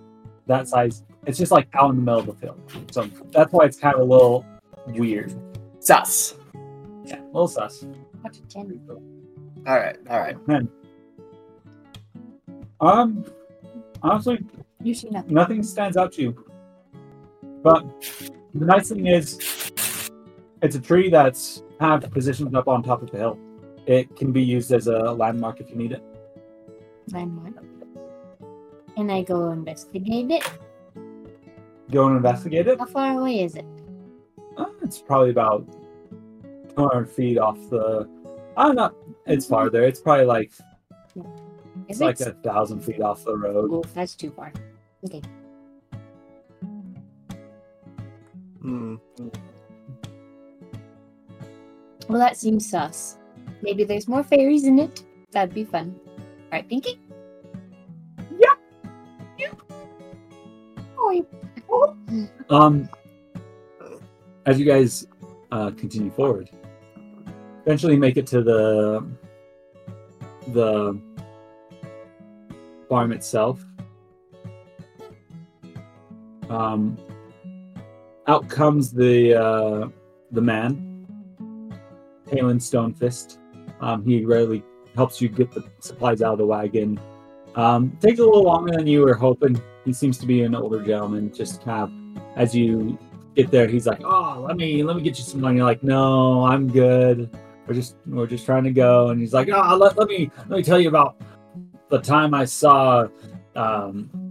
that size. It's just like out in the middle of the field. So that's why it's kind of a little weird. Sus. Yeah, a little sus. What's a ten? All right. All right. Um, honestly, You see nothing. nothing stands out to you. But the nice thing is, it's a tree that's kind of positioned up on top of the hill. It can be used as a landmark if you need it. Landmark. Can I go investigate it? Go and investigate it. How far away is it? Uh, it's probably about 200 feet off the. I'm not. It's farther. It's probably like it's If like a thousand feet off the road. that's too far. Okay. Hmm. Well, that seems sus. Maybe there's more fairies in it. That'd be fun. All right, Pinky? Yeah. Yeah. Oh, Um, as you guys uh, continue forward, eventually make it to the the farm itself. Um, out comes the uh, the man, Kalen Stonefist. Um, he rarely helps you get the supplies out of the wagon. Um, takes a little longer than you were hoping. He seems to be an older gentleman. Just kind of as you get there, he's like, "Oh, let me let me get you some money." You're like, "No, I'm good. We're just we're just trying to go." And he's like, "Oh, let, let me let me tell you about the time I saw um,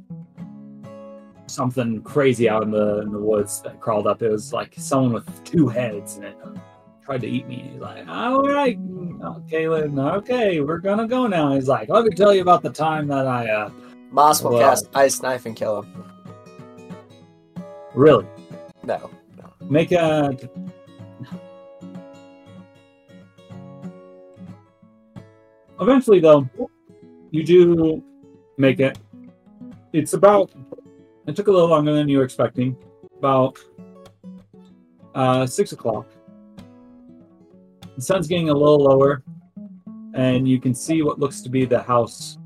something crazy out in the in the woods that crawled up. It was like someone with two heads and it tried to eat me. He's like, "All right, Kalen, okay, we're gonna go now." He's like, "Let me tell you about the time that I uh, Moss will Well- cast Ice Knife and kill him. really No. make a." Eventually, though, you do make it. It's about. It took a little longer than you were expecting. About uh, six o'clock. The sun's getting a little lower, and you can see what looks to be the house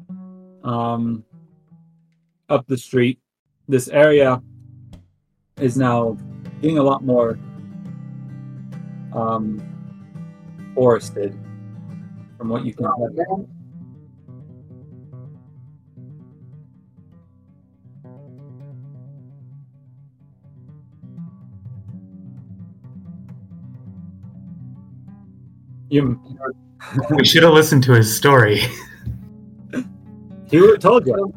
um, up the street. This area is now getting a lot more um, forested, from what you can tell. You, We should have listened to his story. he would have told you.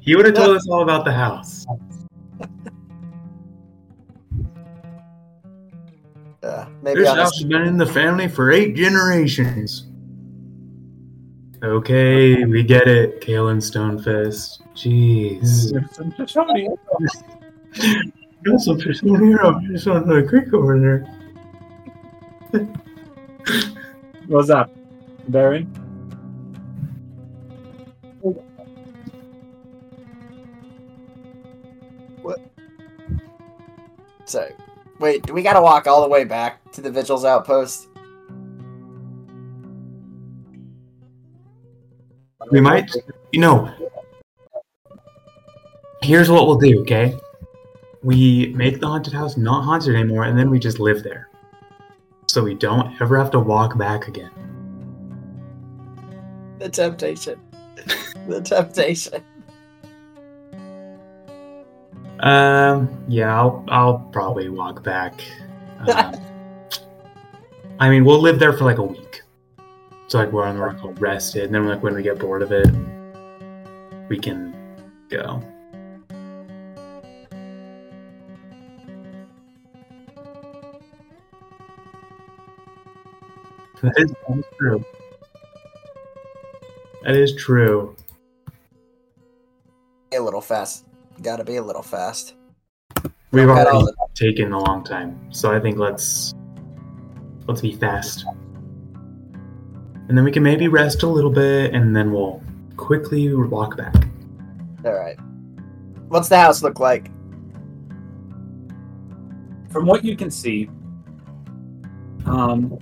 He would have told us all about the house. Uh, maybe this house has been in the family for eight generations. Okay, we get it, Kalen Stonefist. Jeez. Got some fish in here up just on the creek over there. What's that, Barren? What? So, wait, do we gotta walk all the way back to the Vigil's outpost? We might, you know. Here's what we'll do, okay? We make the haunted house not haunted anymore, and then we just live there. So we don't ever have to walk back again. The temptation. the temptation. Um, yeah, I'll, I'll probably walk back. Um, I mean, we'll live there for like a week. So like we're on the rock rested, and then like when we get bored of it, we can go. That is, that is true. That is true. A little fast. Gotta be a little fast. We've Got already all the- taken a long time, so I think let's let's be fast, and then we can maybe rest a little bit, and then we'll quickly walk back. Alright. What's the house look like? from what you can see, um,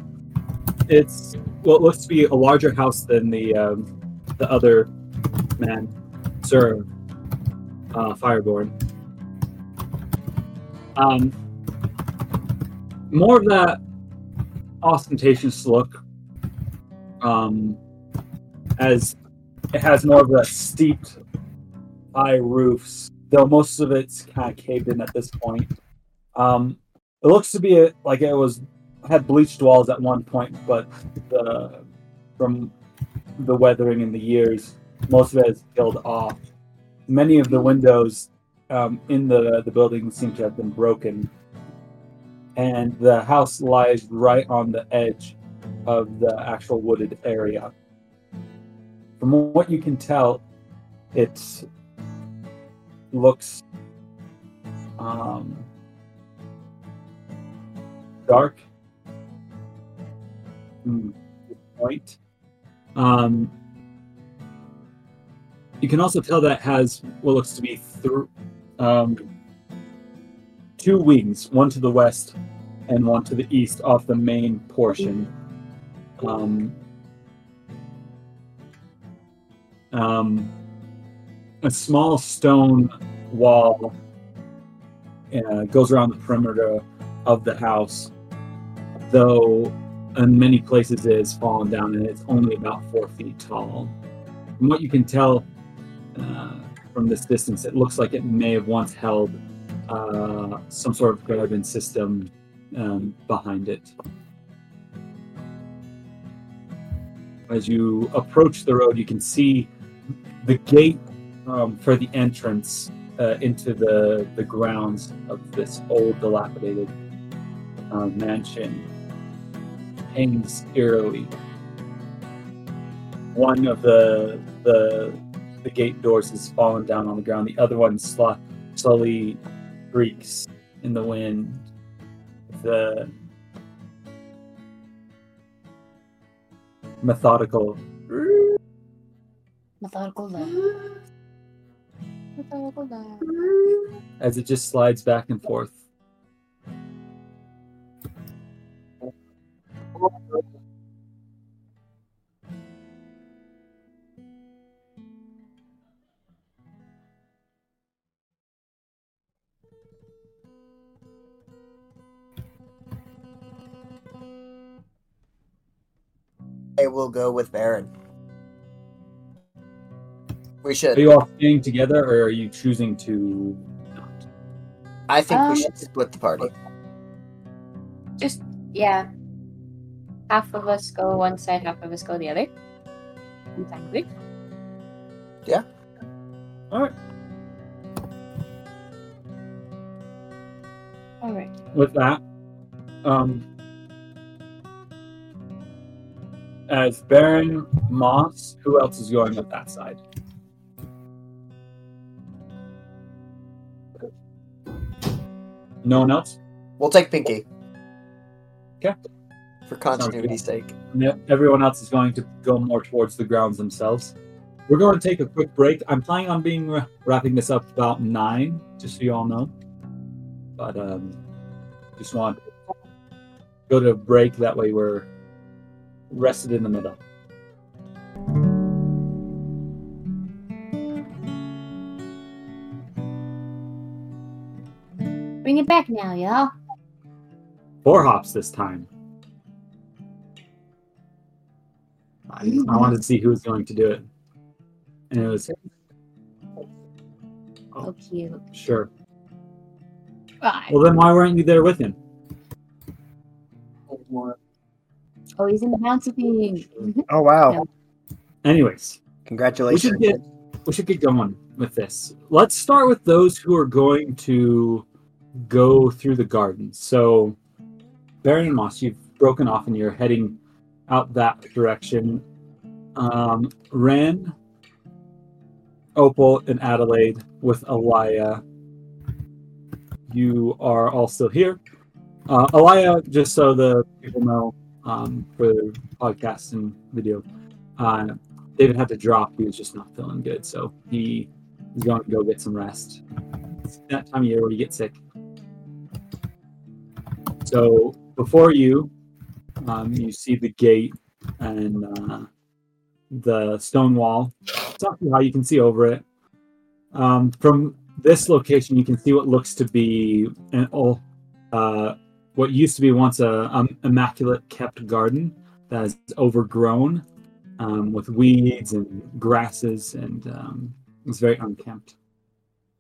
it's what looks to be a larger house than the um, the other man, Sir uh, Fireborn. Um, more of that ostentatious look, um, as it has more of the steeped high roofs, though most of it's kind of caved in at this point. Um, it looks to be a, like it was had bleached walls at one point, but the from the weathering in the years, most of it has peeled off. Many of the windows um, in the the building seem to have been broken, and the house lies right on the edge of the actual wooded area. From what you can tell, it looks um, dark. Point. Um, you can also tell that has what looks to be um, two wings, one to the west and one to the east, off the main portion. Um, um, a small stone wall uh, goes around the perimeter of the house, though in many places it has fallen down and it's only about four feet tall. From what you can tell uh, from this distance, it looks like it may have once held uh, some sort of garden system um, behind it. As you approach the road, you can see the gate um, for the entrance uh, into the, the grounds of this old, dilapidated uh, mansion hangs eerily. One of the the the gate doors has fallen down on the ground. The other one sl- slowly creaks in the wind. The methodical Methodical love. Methodical love. as it just slides back and forth. I will go with Barren. We should. Are you all staying together, or are you choosing to not? I think Um, we should split the party. Just yeah. Half of us go one side, half of us go the other. Exactly. Yeah. All right. All right. With that, um, as Barren Moss, who else is going up that side? No one else. We'll take Pinky. Okay. For continuity's sake. No, everyone else is going to go more towards the grounds themselves. We're going to take a quick break. I'm planning on being wrapping this up about nine, just so you all know. But um, just want to go to a break. That way, we're rested in the middle. Bring it back now, y'all. Four hops this time. I, I wanted to see who was going to do it, and it was oh. So cute. sure. Bye. Well, then why weren't you there with him? Oh, he's in the bouncy thing. Mm-hmm. Oh wow! Anyways, congratulations. we Congratulations. should get we should get going with this. Let's start with those who are going to go through the garden. So, Barren and Moss, you've broken off and you're heading out that direction. Um, Ren, Opal, and Adelaide with Alaya. You are all still here. Uh, Alaya, just so the people know um, for the podcast and video, uh, David had to drop. He was just not feeling good, so he is going to go get some rest. It's that time of year where you get sick. So before you, um, you see the gate and uh, the stone wall. It's not high; you can see over it. Um, from this location, you can see what looks to be an old, uh, what used to be once a um, immaculate kept garden that is overgrown um, with weeds and grasses, and um, it's very unkempt.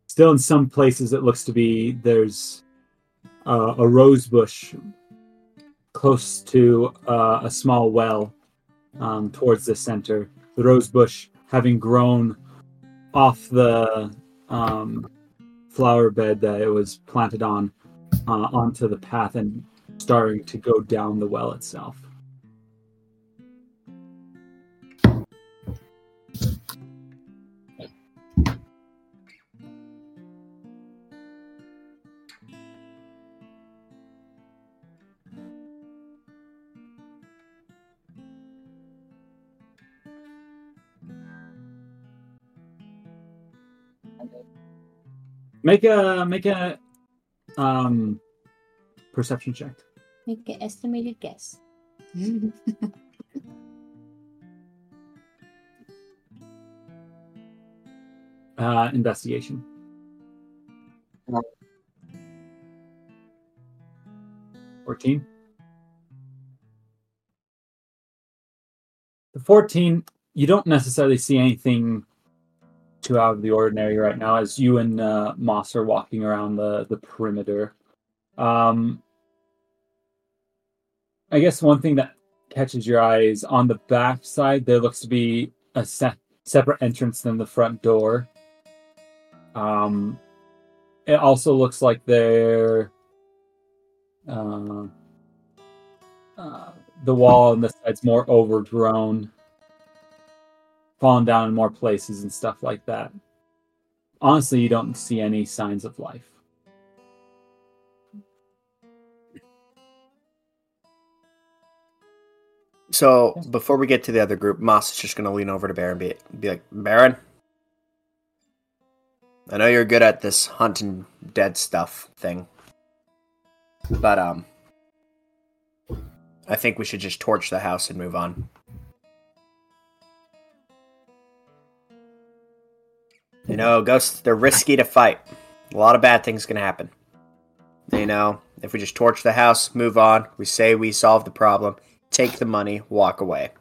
Still, in some places, it looks to be there's uh, a rose bush close to uh, a small well um, towards the center. The rose bush having grown off the um, flower bed that it was planted on uh, onto the path and starting to go down the well itself. Make a make a um perception check. Make an estimated guess. Uh, investigation. Fourteen. The 14, you don't necessarily see anything too out of the ordinary right now as you and uh, Moss are walking around the, the perimeter. Um, I guess one thing that catches your eye is on the back side, there looks to be a se- separate entrance than the front door. Um, it also looks like there, uh, uh, the wall on the side's more overgrown, fallen down in more places and stuff like that. Honestly, you don't see any signs of life. So before we get to the other group, Moss is just going to lean over to Barren and be, be like, Barren, I know you're good at this hunting dead stuff thing, but um, I think we should just torch the house and move on. You know, ghosts, they're risky to fight. A lot of bad things can happen. You know, if we just torch the house, move on, we say we solved the problem, take the money, walk away.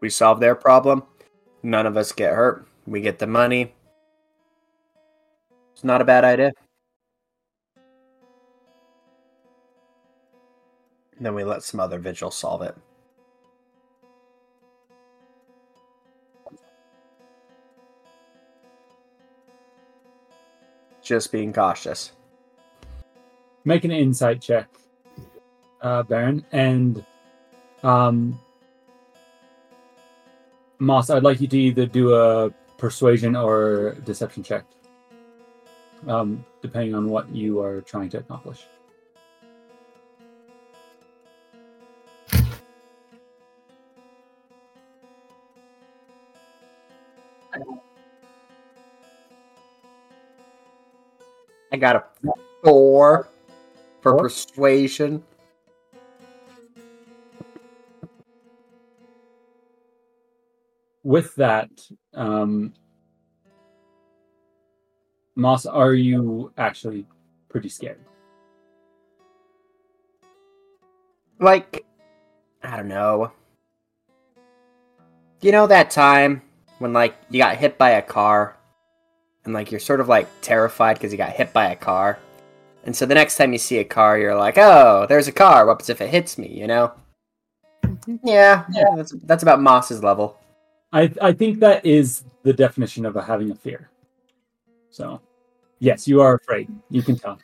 We solve their problem, none of us get hurt, we get the money. It's not a bad idea. And then we let some other vigil solve it. Just being cautious. Make an insight check, uh, Barren, and um, Moss. I'd like you to either do a persuasion or deception check, um, depending on what you are trying to accomplish. I got a four for Four? persuasion. With that, um, Moss, are you actually pretty scared? Like, I don't know. You know that time when, like, you got hit by a car and, like, you're sort of, like, terrified because you got hit by a car? And so the next time you see a car, you're like, oh, there's a car. What if it hits me, you know? Mm-hmm. Yeah, yeah, that's, that's about Moss's level. I I think that is the definition of a having a fear. So, yes, you are afraid. You can tell.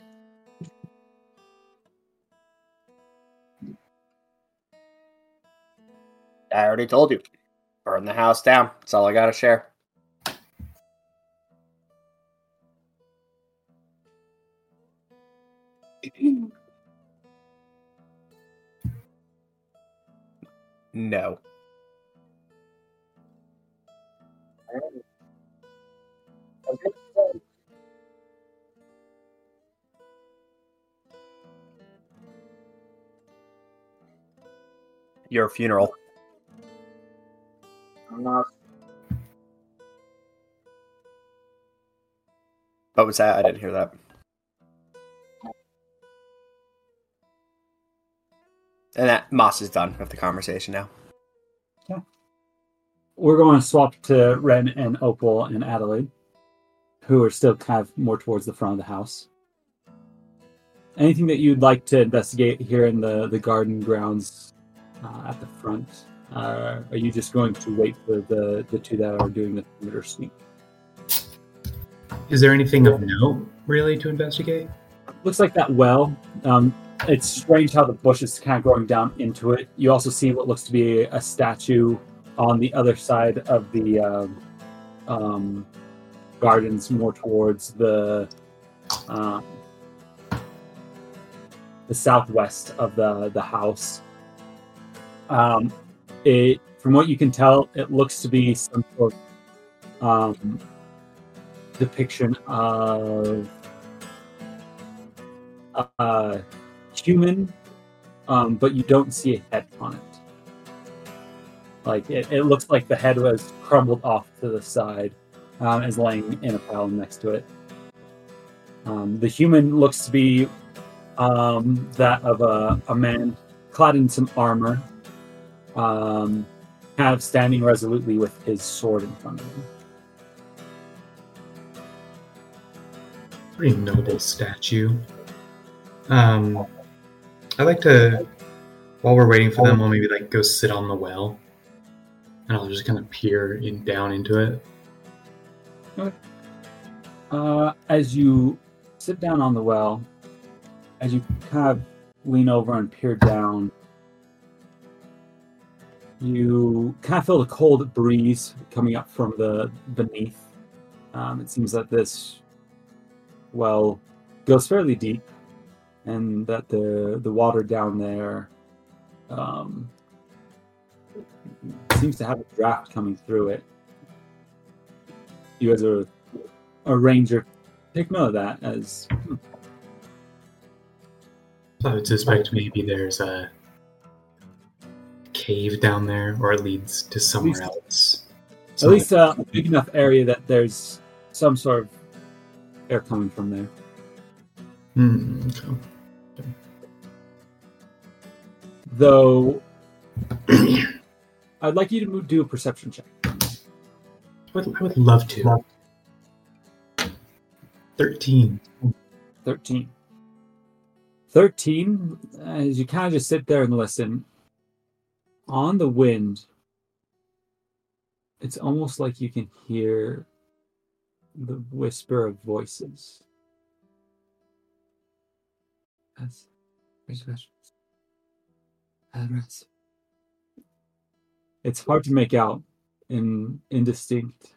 I already told you. Burn the house down. That's all I gotta share. No. Your funeral. I'm not. What was that? I didn't hear that. And that Moss is done with the conversation now. Yeah. We're going to swap to Ren and Opal and Adelaide, who are still kind of more towards the front of the house. Anything that you'd like to investigate here in the, the garden grounds uh, at the front? Uh, are you just going to wait for the, the two that are doing the perimeter sweep? Is there anything of note really to investigate? looks like that well. Um, it's strange how the bush is kind of growing down into it. You also see what looks to be a statue on the other side of the um, um, gardens, more towards the um, the southwest of the the house. Um, it, from what you can tell, it looks to be some sort of depiction of uh, human, um, but you don't see a head on it. Like it, it looks like the head was crumbled off to the side, um, is laying in a pile next to it. Um, the human looks to be um, that of a, a man clad in some armor, um, kind of standing resolutely with his sword in front of him. Pretty noble statue. Um, I'd like to, while we're waiting for them, I'll maybe like go sit on the well, and I'll just kind of peer in down into it. Uh, as you sit down on the well, as you kind of lean over and peer down, you kind of feel the cold breeze coming up from the beneath. Um, it seems that this well goes fairly deep, and that the the water down there um, seems to have a draft coming through it. You as a a ranger take note of that as So I would suspect maybe there's a cave down there, or it leads to somewhere least- else. at least a big enough area that there's some sort of air coming from there. Hmm, okay. Though I'd like you to do a perception check. I would, I would love to. Thirteen. 13. 13, as you kind of just sit there and listen, on the wind, it's almost like you can hear the whisper of voices. That's questions. Address. It's hard to make out in indistinct.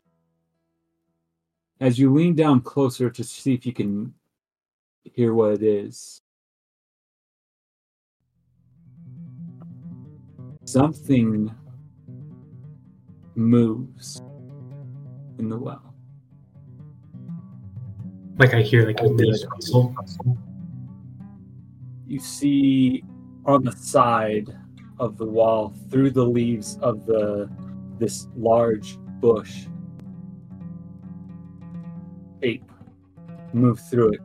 As you lean down closer to see if you can hear what it is. Something moves in the well. Like I hear like a leaf rustle. You see on the side of the wall through the leaves of the this large bush ape move through it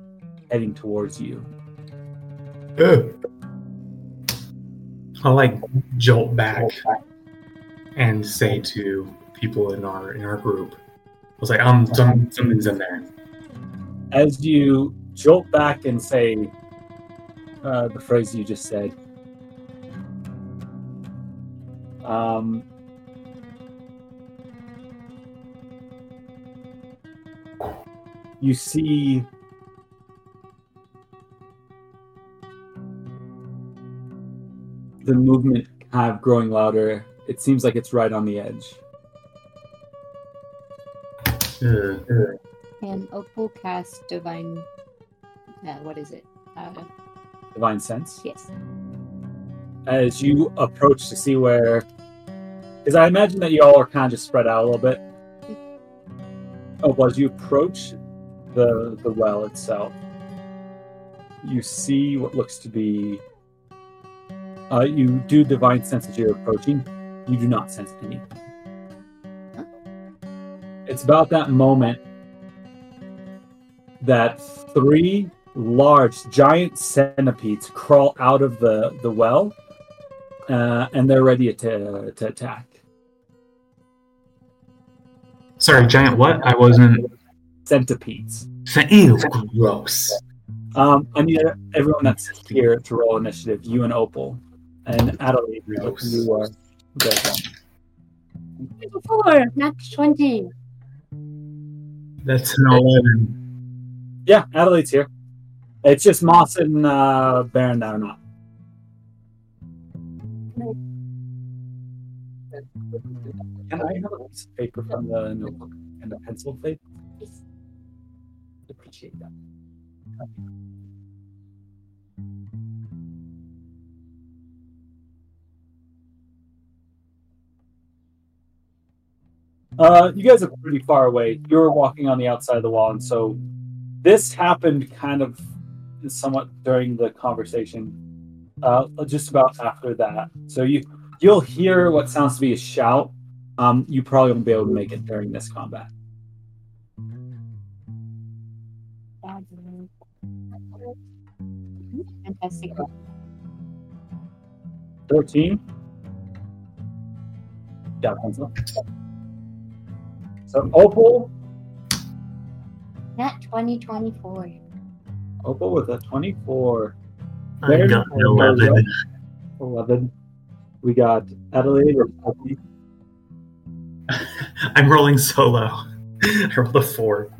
heading towards you. Ugh. I'll like jolt back and say to people in our in our group, I was like, um, some, something's in there. as you jolt back and say uh, the phrase you just said, um, you see the movement kind of growing louder. It seems like it's right on the edge. Can Opal cast divine? Uh, what is it? Uh, Divine sense. yes. As you approach to see where because i imagine that you all are kind of just spread out a little bit. Oh as you approach the the well itself you see what looks to be uh, you do divine sense as you're approaching. You do not sense anything. It's about that moment that three large giant centipedes crawl out of the the well uh, and they're ready to, to attack Sorry, giant. What? I wasn't. centipedes Ew, gross. um i need everyone that's here to roll initiative you and opal and adelaide Gross. you are go. Four, not twenty. That's an eleven. yeah adelaide's here it's just moss and uh Barren that are not Can I have a piece of paper from the notebook and a pencil, please? Appreciate that. Uh, you guys are pretty far away. You're walking on the outside of the wall, and so this happened kind of somewhat during the conversation. Uh, just about after that, so you you'll hear what sounds to be a shout. Um, you probably won't be able to make it during this combat. Fantastic. 14. Yeah, pencil. So Opal, Not 2024. Opal with a 24. I got 11. 11. We got Adelaide or Poppy. I'm rolling solo. I rolled a 4.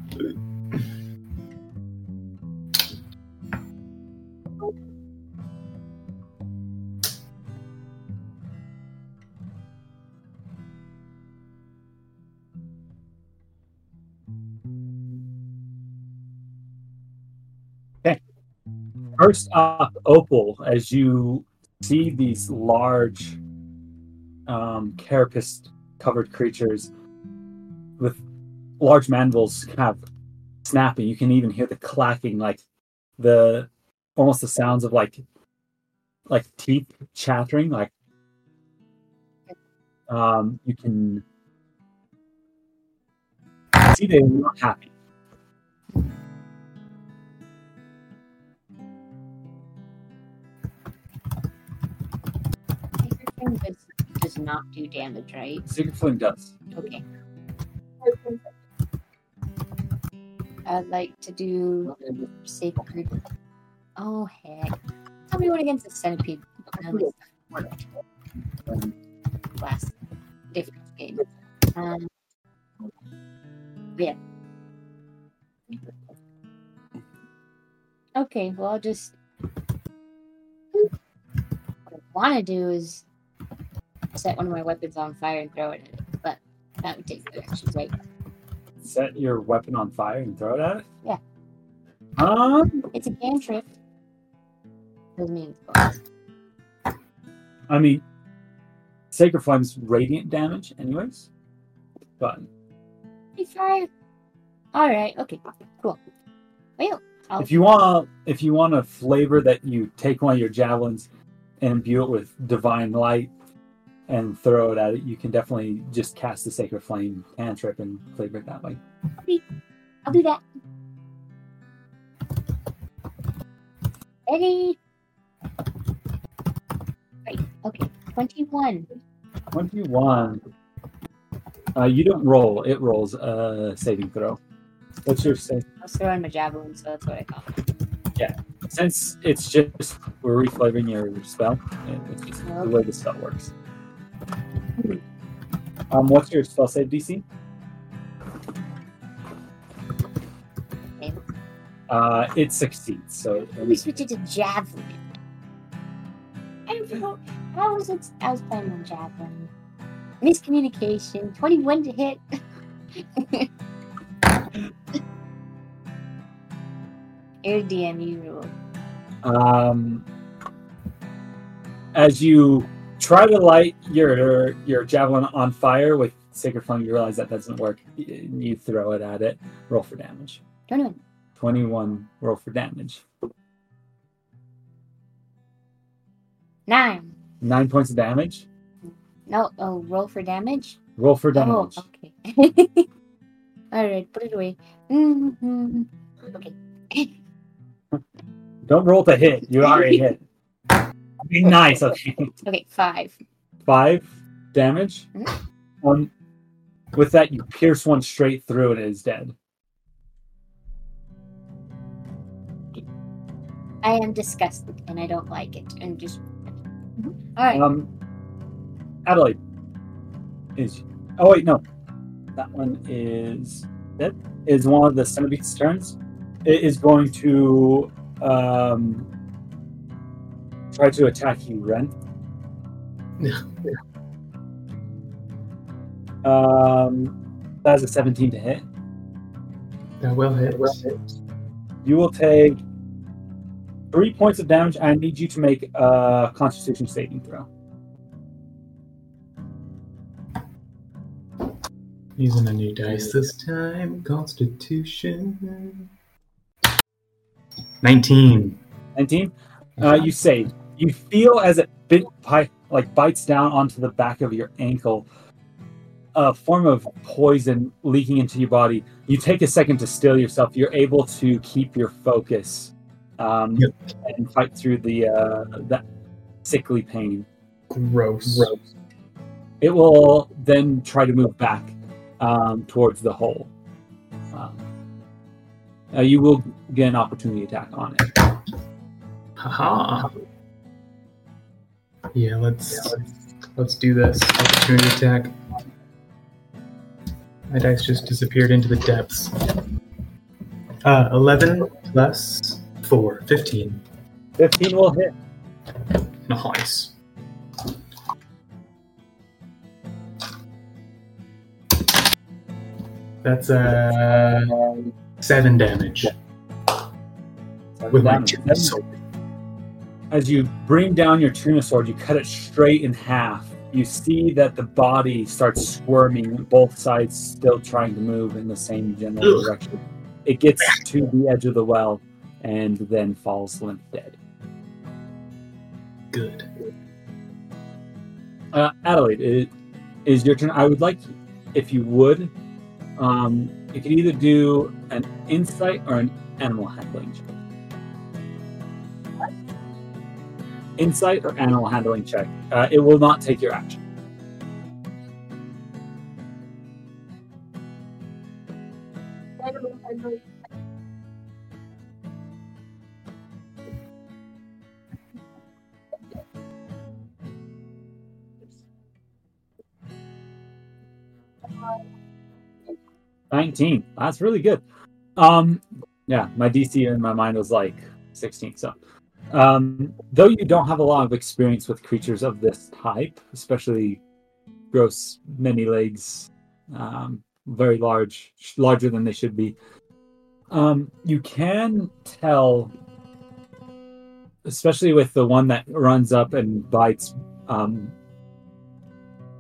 First up, Opal, as you see these large um, carapace covered creatures large mandibles kind of snapping. You can even hear the clacking, like the almost the sounds of like like teeth chattering. Like um, you can see they're not happy. Does, does not do damage, right? Sacred Flame does. Okay. I'd like to do sacred. Oh heck! Tell me what against the centipede. Last different game. Um, yeah. Okay, well I'll just. What I want to do is set one of my weapons on fire and throw it at it, but that would take two actions, right? Set your weapon on fire and throw it at it. Yeah. Um, It's a cantrip. Doesn't mean it's. I mean, Sacred Flame's radiant damage, anyways. But Fire. All right. Okay. Cool. Well, I'll, if you want, if you want a flavor that you take one of your javelins and imbue it with divine light and throw it at it, you can definitely just cast the Sacred Flame cantrip and flavor it that way. I'll do that. Ready? Right. Okay. Twenty-one. Twenty-one. Uh, you don't roll; it rolls a saving throw. What's your save? I was throwing my javelin, so that's what I call it. Yeah. Since it's just we're reflavoring your spell, it's just the way the spell works. Um, what's your spell save DC? Uh, it succeeds. So Let me switch it to javelin. I don't know. How was it? I was playing on javelin. Miscommunication. Twenty-one to hit. Air DM, you rule. um, as you try to light your your javelin on fire with sacred flame, you realize that doesn't work. You throw it at it. Roll for damage. Twenty-one. Twenty-one. Roll for damage. Nine. Nine points of damage. No. Oh, roll for damage. Roll for damage. Oh, okay. All right, put it away. Mm-hmm. Okay. Don't roll to hit. You already hit. Be nice. Okay. okay, five. Five damage. Mhm. Um, with that, you pierce one straight through and it is dead. I am disgusted and I don't like it. And just. All right. Um, Adelaide is. Oh wait, no, that one is dead. Is one of the centipede's turns. It is going to um try to attack you, Ren. Um, that's a 17 to hit. That will hit. You will take three points of damage. I need you to make a Constitution saving throw. Using a new dice this time. Constitution. 19. 19. Uh, you save. You feel as it bit, like bites down onto the back of your ankle, a form of poison leaking into your body. You take a second to still yourself. You're able to keep your focus um, Yep. and fight through the uh, that sickly pain. Gross. It will then try to move back um, towards the hole. Um, uh, you will get an opportunity attack on it. Haha. Yeah, let's let's do this. Opportunity attack. My dice just disappeared into the depths. Uh, 11 plus 4, 15. 15 will hit. Nice. That's uh, 7 damage with my Damage. two sword. As you bring down your tuna sword, you cut it straight in half. You see that the body starts squirming, both sides still trying to move in the same general Ugh. direction. It gets to the edge of the well and then falls limp dead. Good. Uh, Adelaide, it is your turn. I would like, if you would, um, you could either do an insight or an animal handling check. Insight or animal handling check. Uh, it will not take your action. Nineteen. That's really good. Um, yeah, my DC in my mind was like sixteen. So, um, though you don't have a lot of experience with creatures of this type, especially gross, many legs, um, very large, larger than they should be, um, you can tell, especially with the one that runs up and bites um,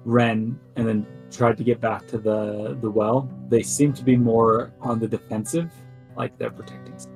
Ren and then tried to get back to the the well. They seem to be more on the defensive, like they're protecting.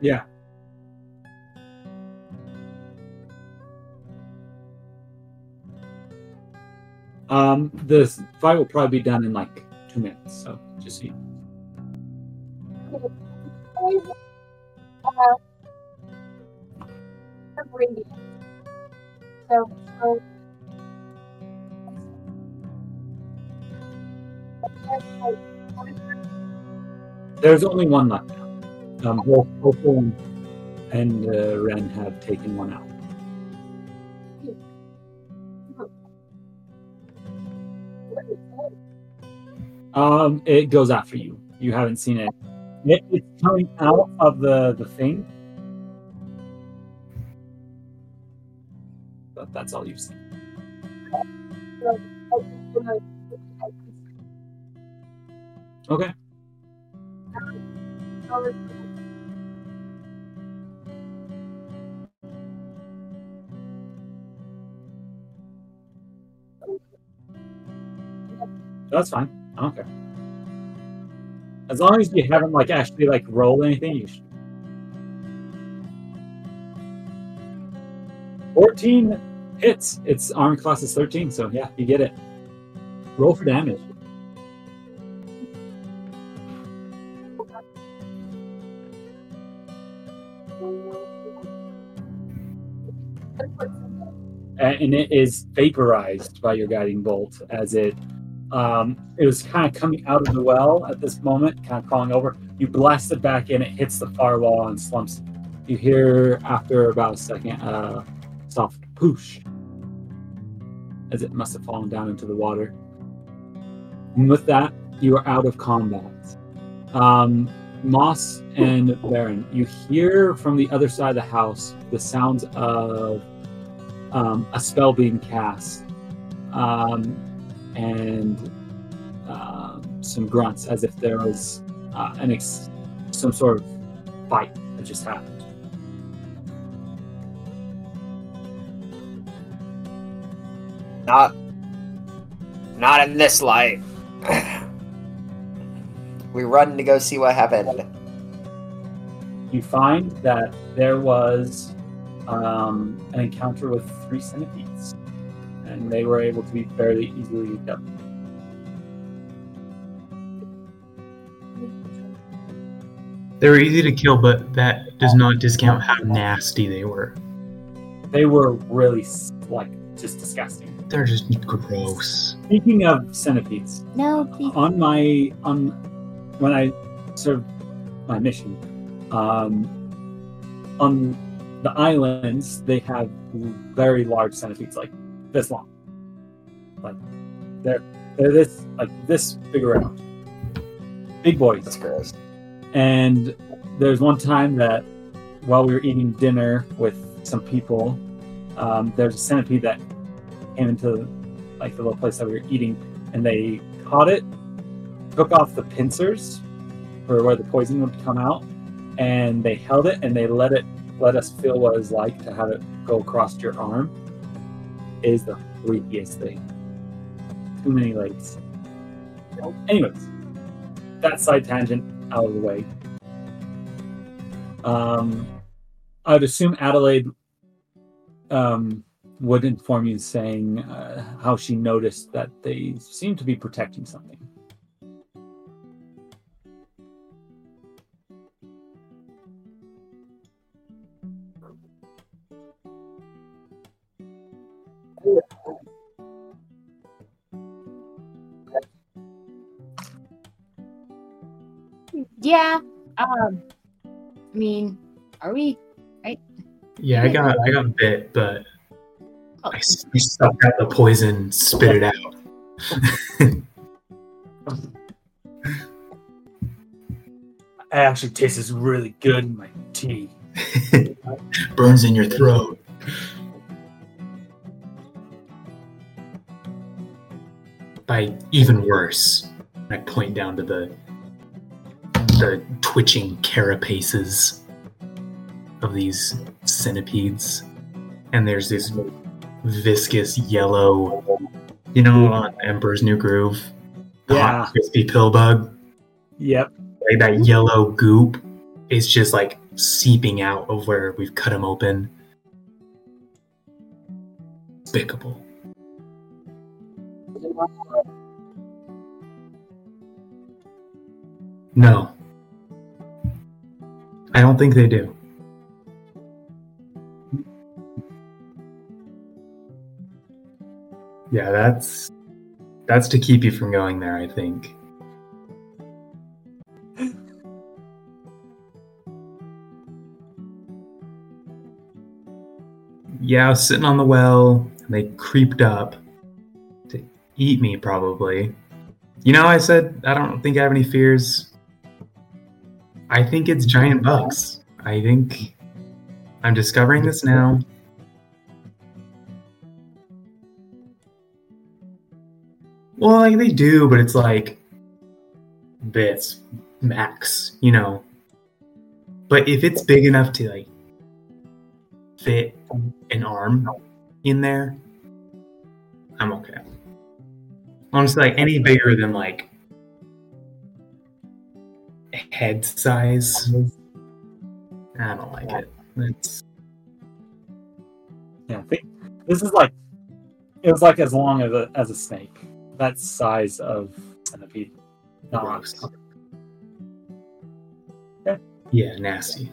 Yeah. Um, the fight will probably be done in like two minutes. So just so you So, so There's only one left now. Um, both Opal and uh, Ren have taken one out. Um, it goes after you. You haven't seen it. It it's coming out of the the thing. But that's all you've seen. Okay. That's fine. I don't care. As long as you haven't like actually like rolled anything, you should. Fourteen hits. Its arm class is thirteen, so yeah, you get it. Roll for damage. And it is vaporized by your guiding bolt as it um, it was kind of coming out of the well at this moment, kind of crawling over. You blast it back in, it hits the far wall and slumps. You hear after about a second a soft poosh as it must have fallen down into the water. And with that, you are out of combat. Um, Moss and Barren, you hear from the other side of the house the sounds of um, a spell being cast. Um, and uh, some grunts as if there was uh, an ex- some sort of fight that just happened. Not, not in this life. we run to go see what happened. You find that there was um, an encounter with three centipedes and they were able to be fairly easily done. They were easy to kill, but that does not discount how nasty they were. They were really like just disgusting. They're just gross. Speaking of centipedes, No, please. on my on when I served my mission, um, on the islands they have very large centipedes, like this long. Like they're they're this like this big around, big boys. That's gross. And there's one time that while we were eating dinner with some people, um, there's a centipede that came into like the little place that we were eating, and they caught it, took off the pincers for where the poison would come out, and they held it and they let it let us feel what it's like to have it go across your arm. Is the freakiest thing. Too many legs. Anyways, that side tangent out of the way. Um, I would assume Adelaide um, would inform you, saying uh, how she noticed that they seem to be protecting something. Yeah. Um. I mean, are we? Right? Yeah, I got I got bit, but Oh. I s- I sucked out the poison, spit it out. It actually tastes really good in my tea. Burns in your throat. By even worse, I point down to the the twitching carapaces of these centipedes, and there's this viscous yellow, you know, on Emperor's New Groove, the Yeah. hot crispy pill bug Yep. like that yellow goop is just like seeping out of where we've cut him open. Despicable. No. I don't think they do. Yeah, that's that's to keep you from going there, I think. Yeah, I was sitting on the well, and they creeped up eat me, probably. You know, I said I don't think I have any fears. I think it's giant bugs. I think I'm discovering this now. Well, like they do, but it's like bits max, you know. But if it's big enough to like fit an arm in there, I'm okay. Honestly, like any bigger than like head size, I don't like it. It's Yeah, I think this is like it was like as long as a as a snake. That size of centipede. Not gross. Yeah, nasty.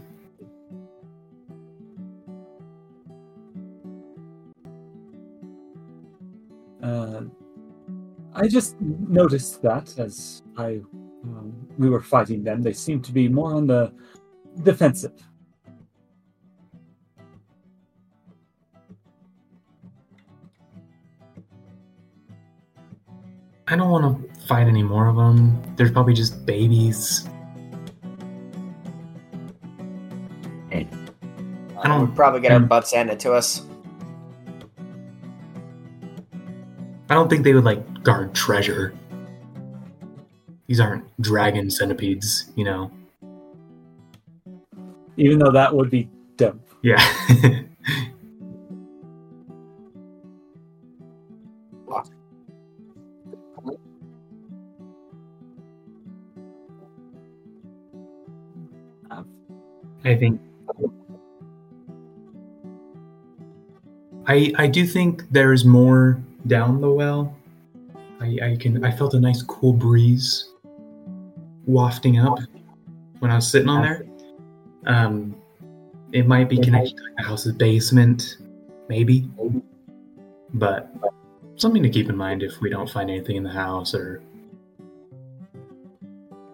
Uh, I just noticed that as I um, we were fighting them, they seemed to be more on the defensive. I don't want to fight any more of them. They're probably just babies. I don't- We'll probably get our um, butts handed to us. I don't think they would like guard treasure. These aren't dragon centipedes, you know. Even though that would be dope. Yeah. I think I I do think there's more down the well. I, I can I felt a nice cool breeze wafting up when I was sitting on there. Um, it might be connected to the house's basement, maybe, but something to keep in mind if we don't find anything in the house or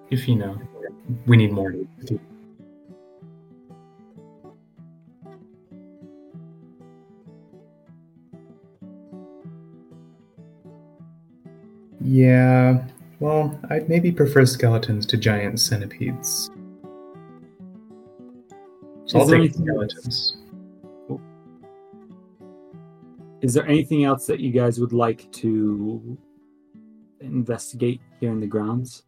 if you know we need more. Yeah, well, I'd maybe prefer skeletons to giant centipedes. So I'll Is take anything else? skeletons. Is there anything else that you guys would like to investigate here in the grounds?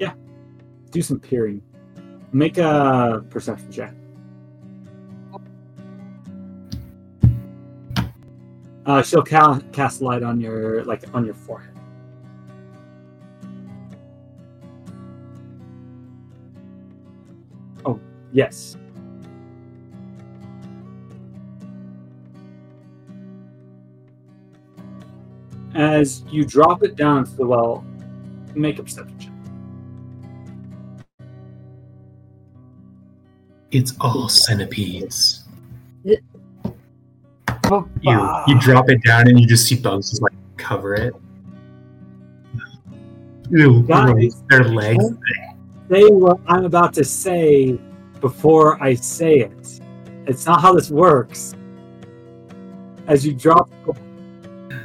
Yeah. Do some peering. Make a perception check. Uh, she'll ca- cast light on your like on your forehead. Oh, yes. As you drop it down into the well, make a perception check. It's all centipedes. You you drop it down and you just see bugs just like cover it. Ew, Guys. gross. their legs. say what I'm about to say before I say it. It's not how this works. As you drop,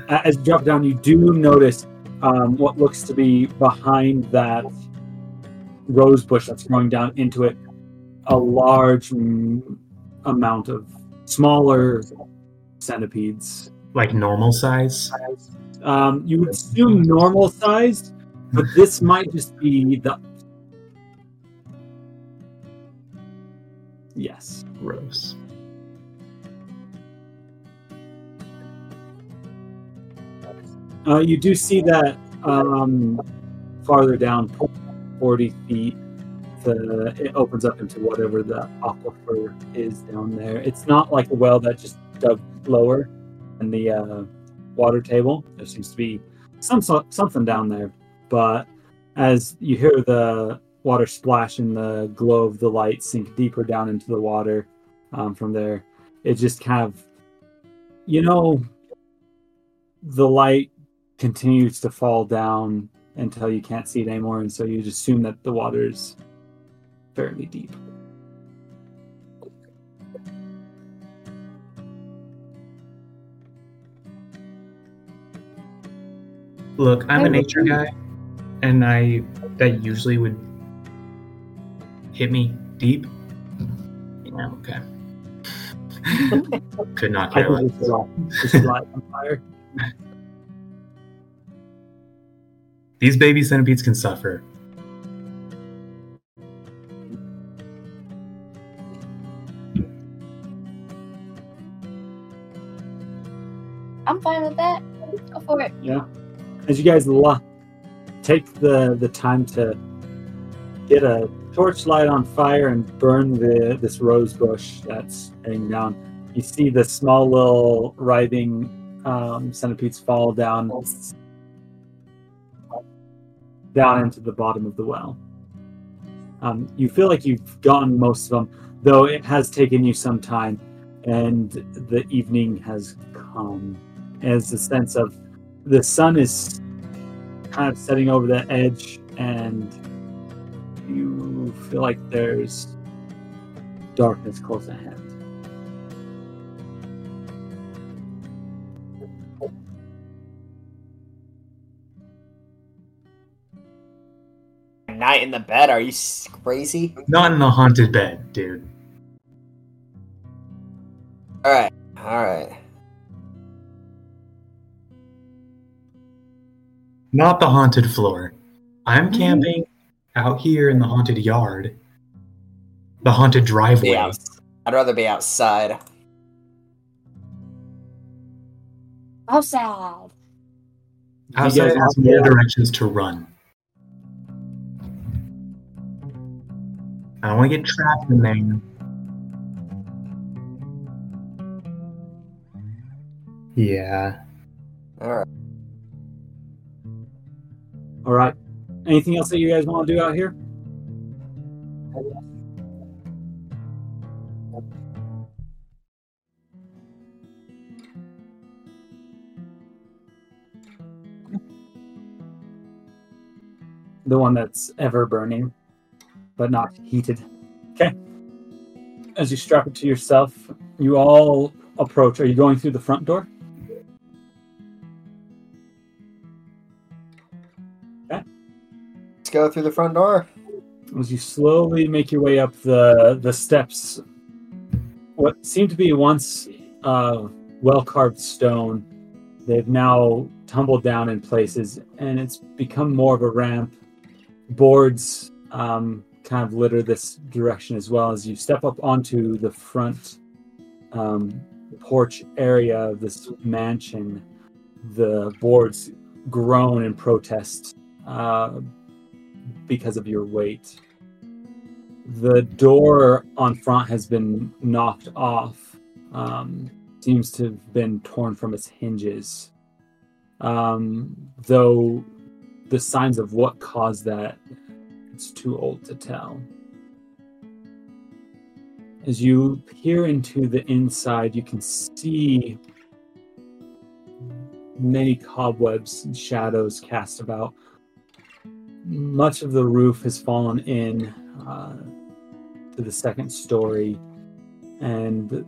as you drop down, you do notice um, what looks to be behind that rose bush that's growing down into it, a large mm, amount of smaller centipedes. Like normal size. Um, you would assume normal sized, but this might just be the yes. Gross. Uh, you do see that um, farther down, 40 feet, the, it opens up into whatever the aquifer is down there. It's not like a well that just dug lower than the uh, water table. There seems to be some something down there, but as you hear the water splash and the glow of the light sink deeper down into the water um, from there, it just kind of, you know, the light continues to fall down until you can't see it anymore, and so you just assume that the water's fairly deep. Look, I'm a nature guy, and I that usually would hit me deep. Yeah, okay. Could not I care less. this is all- this on fire. These baby centipedes can suffer. I'm fine with that. Go for it. Yeah. As you guys lo- take the the time to get a torchlight on fire and burn the this rose bush that's hanging down, you see the small little writhing um, centipedes fall down down into the bottom of the well. Um, you feel like you've gotten most of them, though it has taken you some time, and the evening has come. As a sense of the sun is kind of setting over the edge, and you feel like there's darkness close at hand. Night in the bed? Are you crazy? Not in the haunted bed, dude. All right, all right. Not the haunted floor. I'm mm-hmm. camping out here in the haunted yard. The haunted driveway. Be outs- I'd rather be outside. How sad. you Outside guys has want more directions to run. I don't want to get trapped in there. Yeah. All right. All right. Anything else that you guys want to do out here? The one that's ever burning, but not heated. Okay. As you strap it to yourself, you all approach. Are you going through the front door? Go through the front door. as you slowly make your way up the the steps what seemed to be once uh, well carved stone they've now tumbled down in places and it's become more of a ramp. Boards um, kind of litter this direction as well. As you step up onto the front um, porch area of this mansion the boards groan in protest. Uh, because of your weight. The door on front has been knocked off. Um, seems to have been torn from its hinges. Um, though the signs of what caused that, it's too old to tell. As you peer into the inside, you can see many cobwebs and shadows cast about much of the roof has fallen in uh, to the second story, and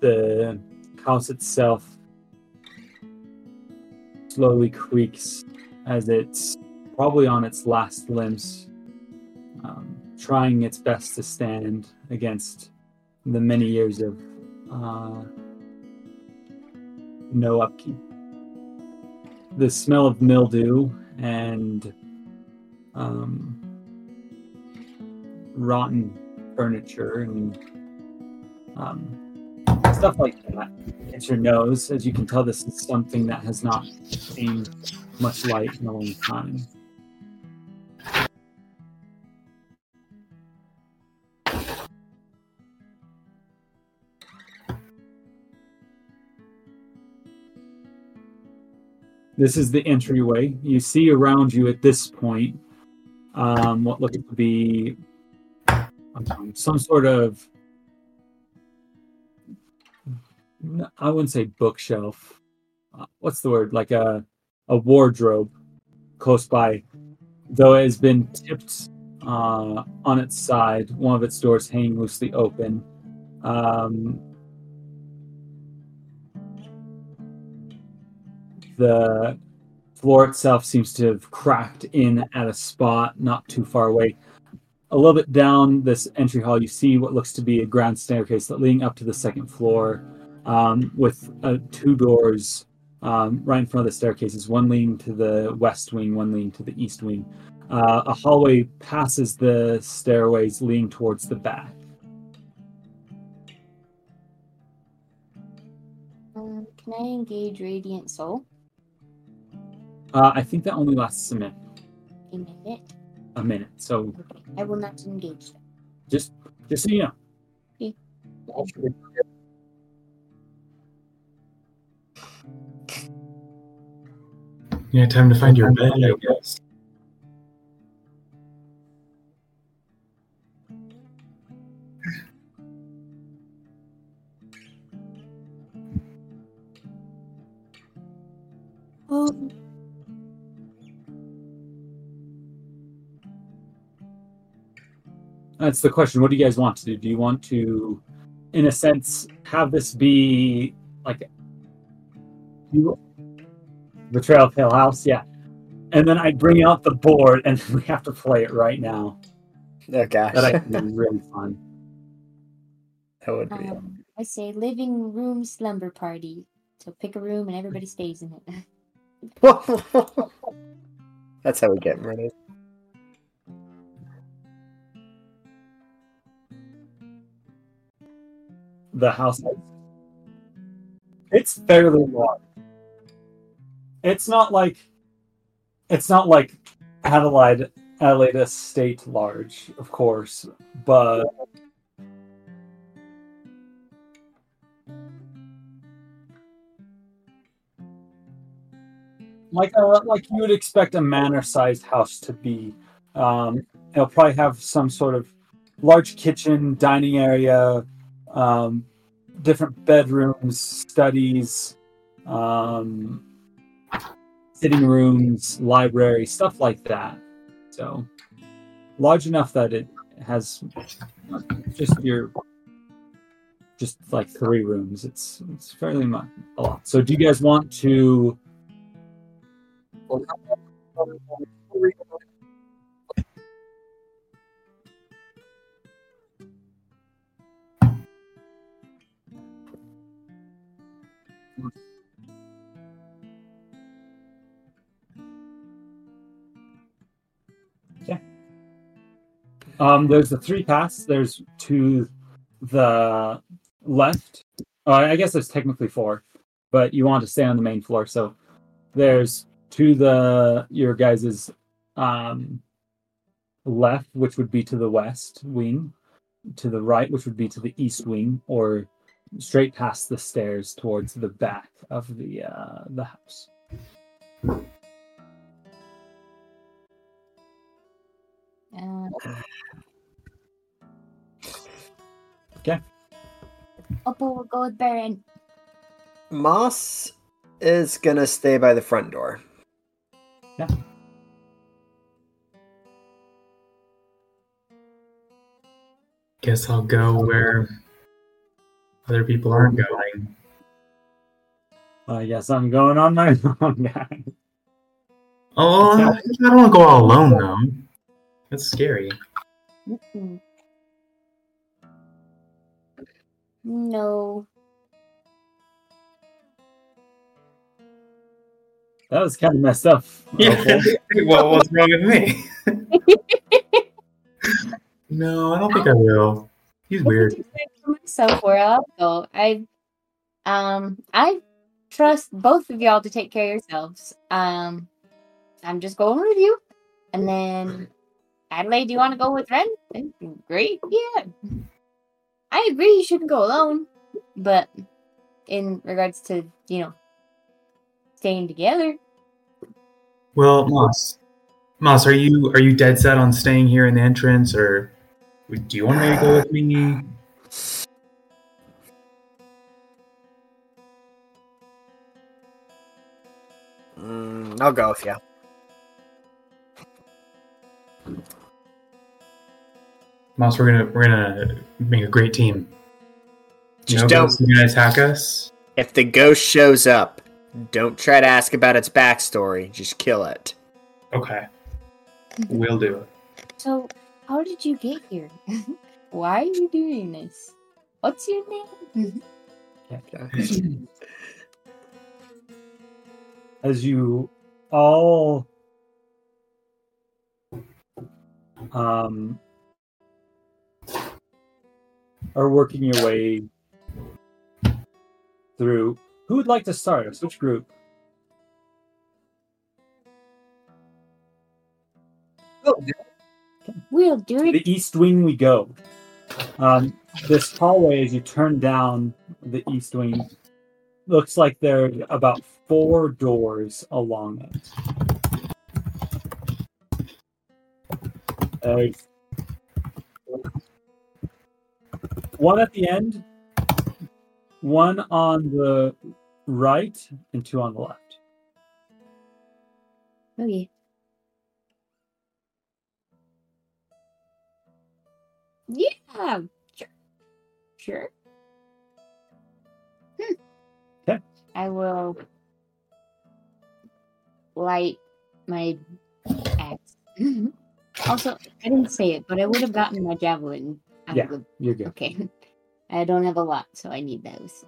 the house itself slowly creaks as it's probably on its last limbs, um, trying its best to stand against the many years of uh, no upkeep. The smell of mildew and um, rotten furniture and um, stuff like that. It's your nose. As you can tell, this is something that has not seen much light in a long time. This is the entryway. You see around you at this point um, what looks to be um, some sort of I wouldn't say bookshelf. Uh, what's the word? Like a a wardrobe close by, though it has been tipped uh, on its side. One of its doors hanging loosely open. Um, the floor itself seems to have cracked in at a spot not too far away. A little bit down this entry hall, you see what looks to be a grand staircase that leading up to the second floor, um, with uh, two doors um, right in front of the staircases. One leading to the west wing, one leading to the east wing. Uh, a hallway passes the stairways, leading towards the back. Um, can I engage Radiant Soul? Uh, I think that only lasts a minute. A minute. A minute. So Okay. I will not engage them. just, just so you know. Okay. Yeah, time to find your bed, I guess. Oh, That's the question. What do you guys want to do? Do you want to, in a sense, have this be like you Trail of Hill House? Yeah. And then I bring out the board and we have to play it right now. Oh gosh, That I think is really fun. that would be. um, I say living room slumber party. So pick a room and everybody stays in it. That's how we get murdered. The house. It's fairly large. it's not like it's not like Adelaide Adelaide Estate large, of course, but like a, like you would expect a manor-sized house to be. Um, it'll probably have some sort of large kitchen, dining area, um, different bedrooms, studies, um, sitting rooms, library, stuff like that. So large enough that it has just your just like three rooms. It's it's fairly much a lot. So do you guys want to? Um, there's the three paths. There's to the left. Uh, I guess there's technically four, but you want to stay on the main floor. So there's to the your guys's um, left, which would be to the west wing, to the right, which would be to the east wing, or straight past the stairs towards the back of the uh, the house. Uh, Opal will go with Barren. Moss is gonna stay by the front door. Yeah. Guess I'll go where other people aren't going. I guess I'm going on my own, guy. Oh, I I don't want to go all alone though. That's scary. Mm-mm. No. That was kind of messed up. Yeah. well, what's wrong with me? no, I don't think I will. He's weird. For myself, where I'll go. I, um, I trust both of y'all to take care of yourselves. Um, I'm just going with you, and then Adelaide, do you want to go with Ren? Then Great, yeah. I agree you shouldn't go alone, but in regards to you know staying together, Well, Moss, Moss, are you are you dead set on staying here in the entrance, or do you want me to go with me? Mm, I'll go with you. Moss, we're gonna we're gonna make a great team. You Just know, don't. Ghosts gonna attack us. If the ghost shows up, don't try to ask about its backstory. Just kill it. Okay, we'll do it. so how did you get here? Why are you doing this? What's your name? As you all um, are working your way through, who would like to start us? Which group? We'll do it. the east wing we go. Um, this hallway, as you turn down the east wing, looks like there are about four doors along it. There's one at the end, one on the right, and two on the left. Yeah. Yeah. Sure. Sure. Hmm. Okay. I will light my axe. also, I didn't say it, but I would have gotten my javelin. Of Yeah. You're good. Okay. I don't have a lot, so I need those.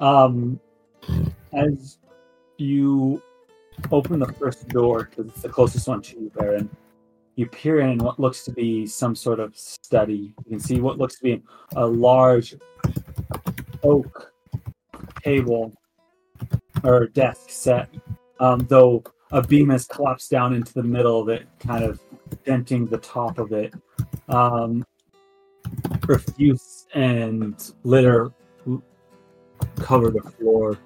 Um, as you open the first door, because it's the closest one to you, Barren, you peer in what looks to be some sort of study. You can see what looks to be a large oak table or desk set um, though a beam has collapsed down into the middle of it, kind of denting the top of it. Um, profuse and litter cover the floor,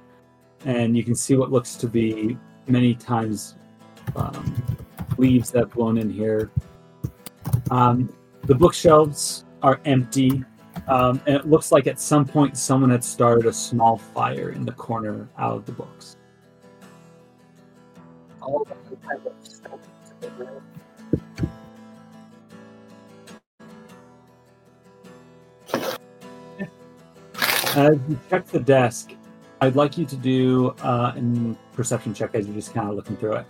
and you can see what looks to be many times um, leaves that have blown in here. Um, the bookshelves are empty, um, and it looks like at some point someone had started a small fire in the corner out of the books. As you check the desk, I'd like you to do uh, a perception check as you're just kind of looking through it.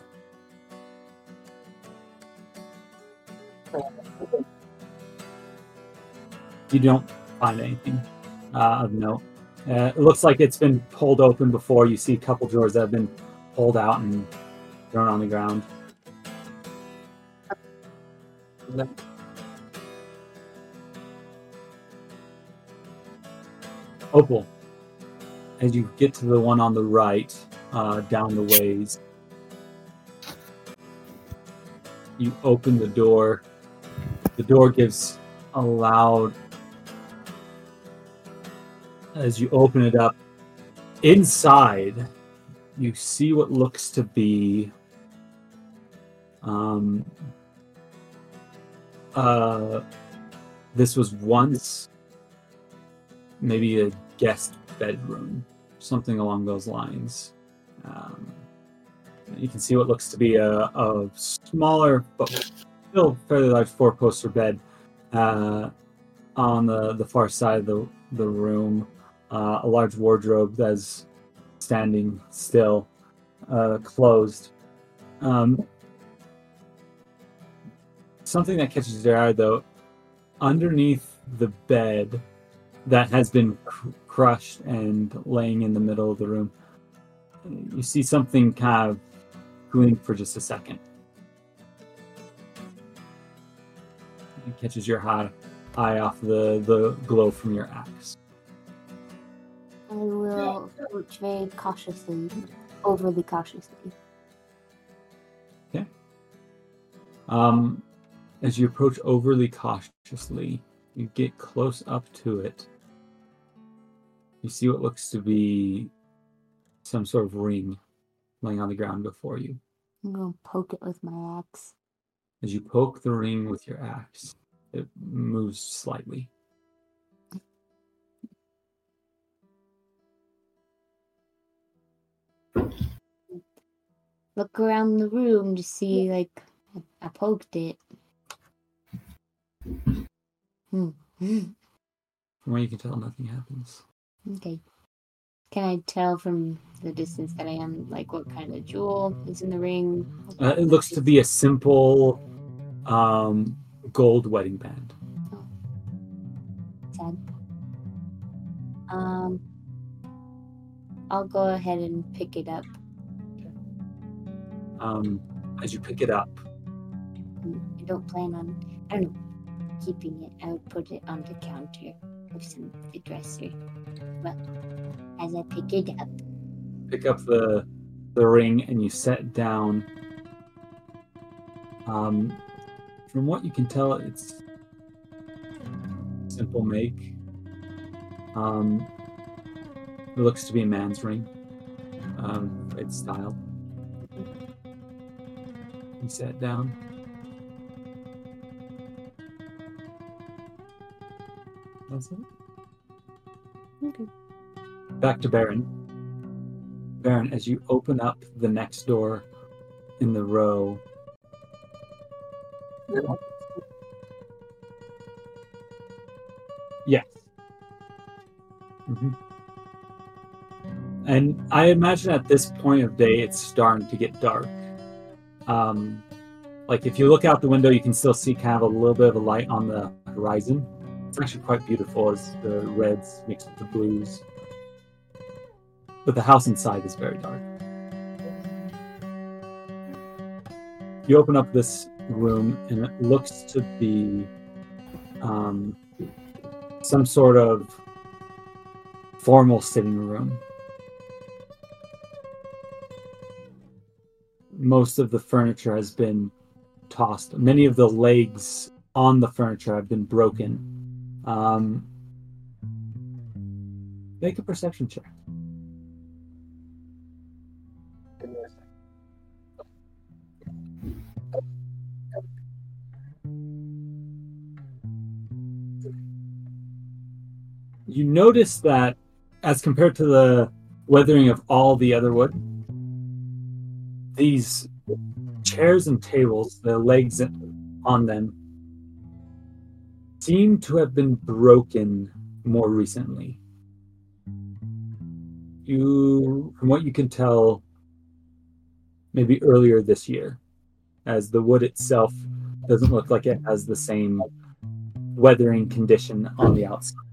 You don't find anything uh, of note. Uh, it looks like it's been pulled open before. You see a couple drawers that have been pulled out and thrown on the ground. Opal, as you get to the one on the right, uh, down the ways, you open the door. The door gives a loud. As you open it up, inside, you see what looks to be um, uh, this was once maybe a guest bedroom, something along those lines. Um, you can see what looks to be a, a smaller but still fairly large four poster bed uh, on the, the far side of the, the room. Uh, a large wardrobe that's standing still, uh, closed. Um, something that catches your eye, though, underneath the bed that has been crushed and laying in the middle of the room, you see something kind of gleam for just a second. It catches your eye, eye off the, the glow from your axe. I will approach very cautiously, overly cautiously. Um, as you approach overly cautiously, you get close up to it. You see what looks to be some sort of ring laying on the ground before you. I'm gonna poke it with my axe. As you poke the ring with your axe, it moves slightly. Look around the room to see, like, I, I poked it. Hmm. hmm, From what you can tell, nothing happens. Okay. Can I tell from the distance that I am, like, what kind of jewel is in the ring? Uh, it looks to be a simple um, gold wedding band. sad. Um, I'll go ahead and pick it up. Um, as you pick it up, I don't plan on, I don't know, keeping it. I would put it on the counter of the dresser. But as I pick it up, pick up the the ring and you set down. Um, from what you can tell, it's simple make. Um, it looks to be a man's ring. Um, it's style. You set down. It. okay. back to Barren. Barren, as you open up the next door in the row, yes. Mhm. And I imagine at this point of day, it's starting to get dark. Um, like if you look out the window, you can still see kind of a little bit of a light on the horizon. It's actually quite beautiful as the reds mixed with the blues but the house inside is very dark. You open up this room, and it looks to be um, some sort of formal sitting room. most of the furniture has been tossed. Many of the legs on the furniture have been broken. Um, make a perception check. You notice that, as compared to the weathering of all the other wood, these chairs and tables, the legs on them, seem to have been broken more recently. You, from what you can tell, maybe earlier this year, as the wood itself doesn't look like it has the same weathering condition on the outside.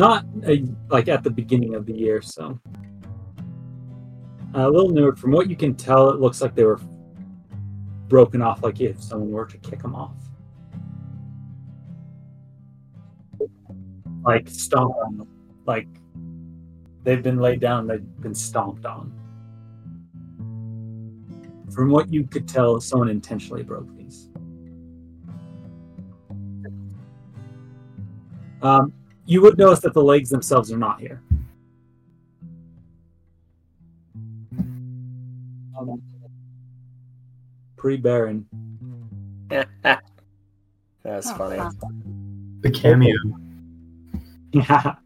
Not uh like at the beginning of the year, so a little newer. From what you can tell, it looks like they were broken off, like if someone were to kick them off, like stomp on like they've been laid down, they've been stomped on. From what you could tell, someone intentionally broke these. Um, you would notice that the legs themselves are not here. Um, pretty barren. That's Oh, funny. The cameo. Yeah.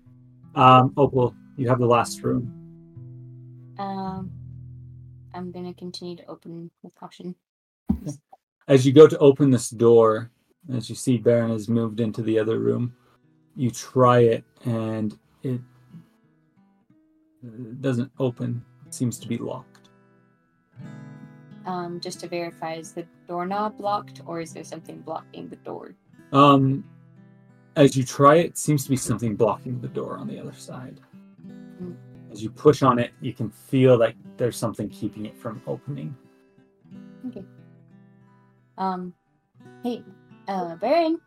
Um, Opal, you have the last room. Um, I'm gonna continue to open with caution. As you go to open this door, as you see Barren has moved into the other room, you try it and it doesn't open. It seems to be locked. Um, just to verify, is the doorknob locked or is there something blocking the door? Um, as you try it, it seems to be something blocking the door on the other side. Mm. As you push on it, you can feel that there's something keeping it from opening. Okay. Um, hey, uh, Barren.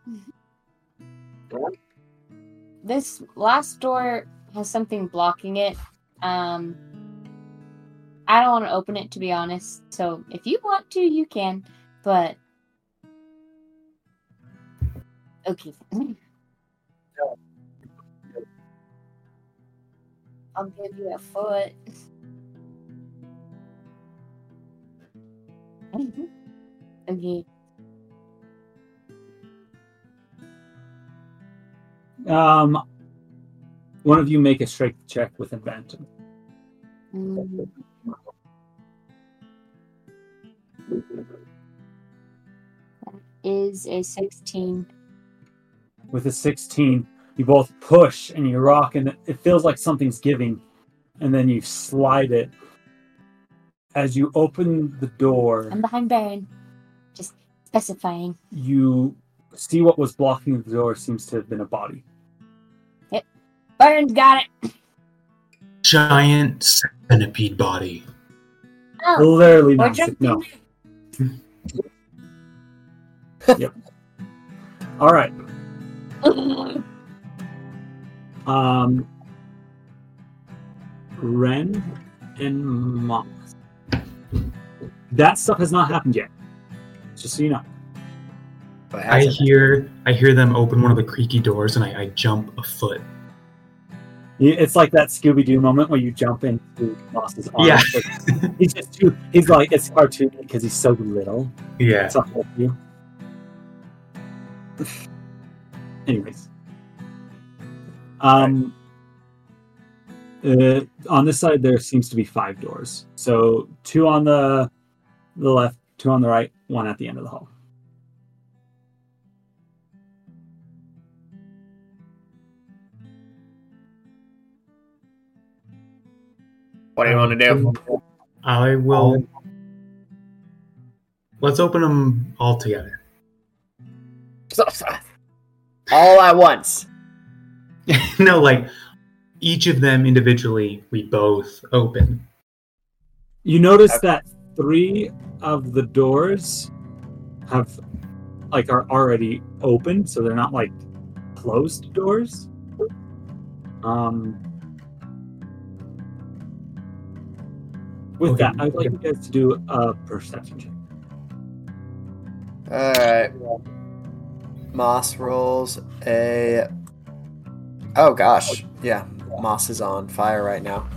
This last door has something blocking it. Um, I don't want to open it to be honest. So if you want to, you can. But okay. I'll give you a foot. okay. Um, one of you make a strength check with advantage. Mm, is a 16. With a 16, you both push and you rock, and it- it feels like something's giving, and then you slide it. As you open the door, I'm behind Barren. Just specifying. you see what was blocking the door seems to have been a body. Barren's got it. Giant centipede body. Oh, Literally or massive. jumped No. Yep. All right. Um, Ren and Moss. That stuff has not happened yet. Just so you know. But I hear I hear them open one of the creaky doors and I, I jump a foot. It's like that Scooby Doo moment where you jump into Moss's arms. Yeah. He's just too. He's like it's cartoony because he's so little. Yeah. It's up with you. Anyways, um, uh, on this side there seems to be five doors. So two on the the left, two on the right, one at the end of the hall. What do you want to do? I will. Let's open them all together. All at once. no, like each of them individually, we both open. You notice that three of the doors have like are already open, so they're not like closed doors. Um with Okay. that, I'd like you guys to do a perception check. Alright. Moss rolls a. Oh gosh. Yeah. Moss is on fire right now.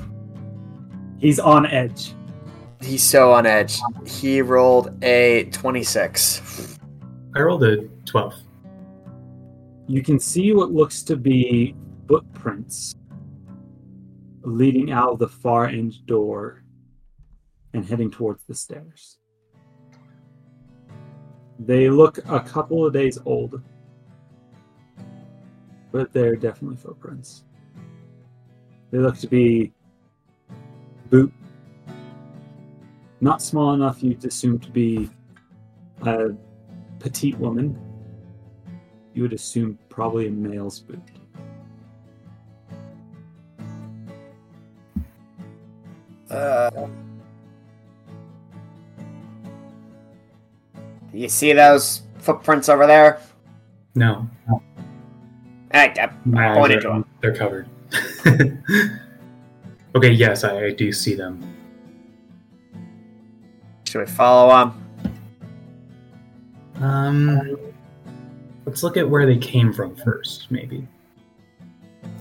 He's on edge. He's so on edge. He rolled a 26. I rolled a 12. You can see what looks to be footprints leading out of the far end door and heading towards the stairs. They look a couple of days old, but they're definitely footprints. They look to be boot, not small enough you'd assume to be a petite woman. You would assume probably a male's boot. Uh, you see those footprints over there? No, I, I, I pointed to them. They're covered. okay, yes, I, I do see them. Should we follow them? Um, let's look at where they came from first, maybe.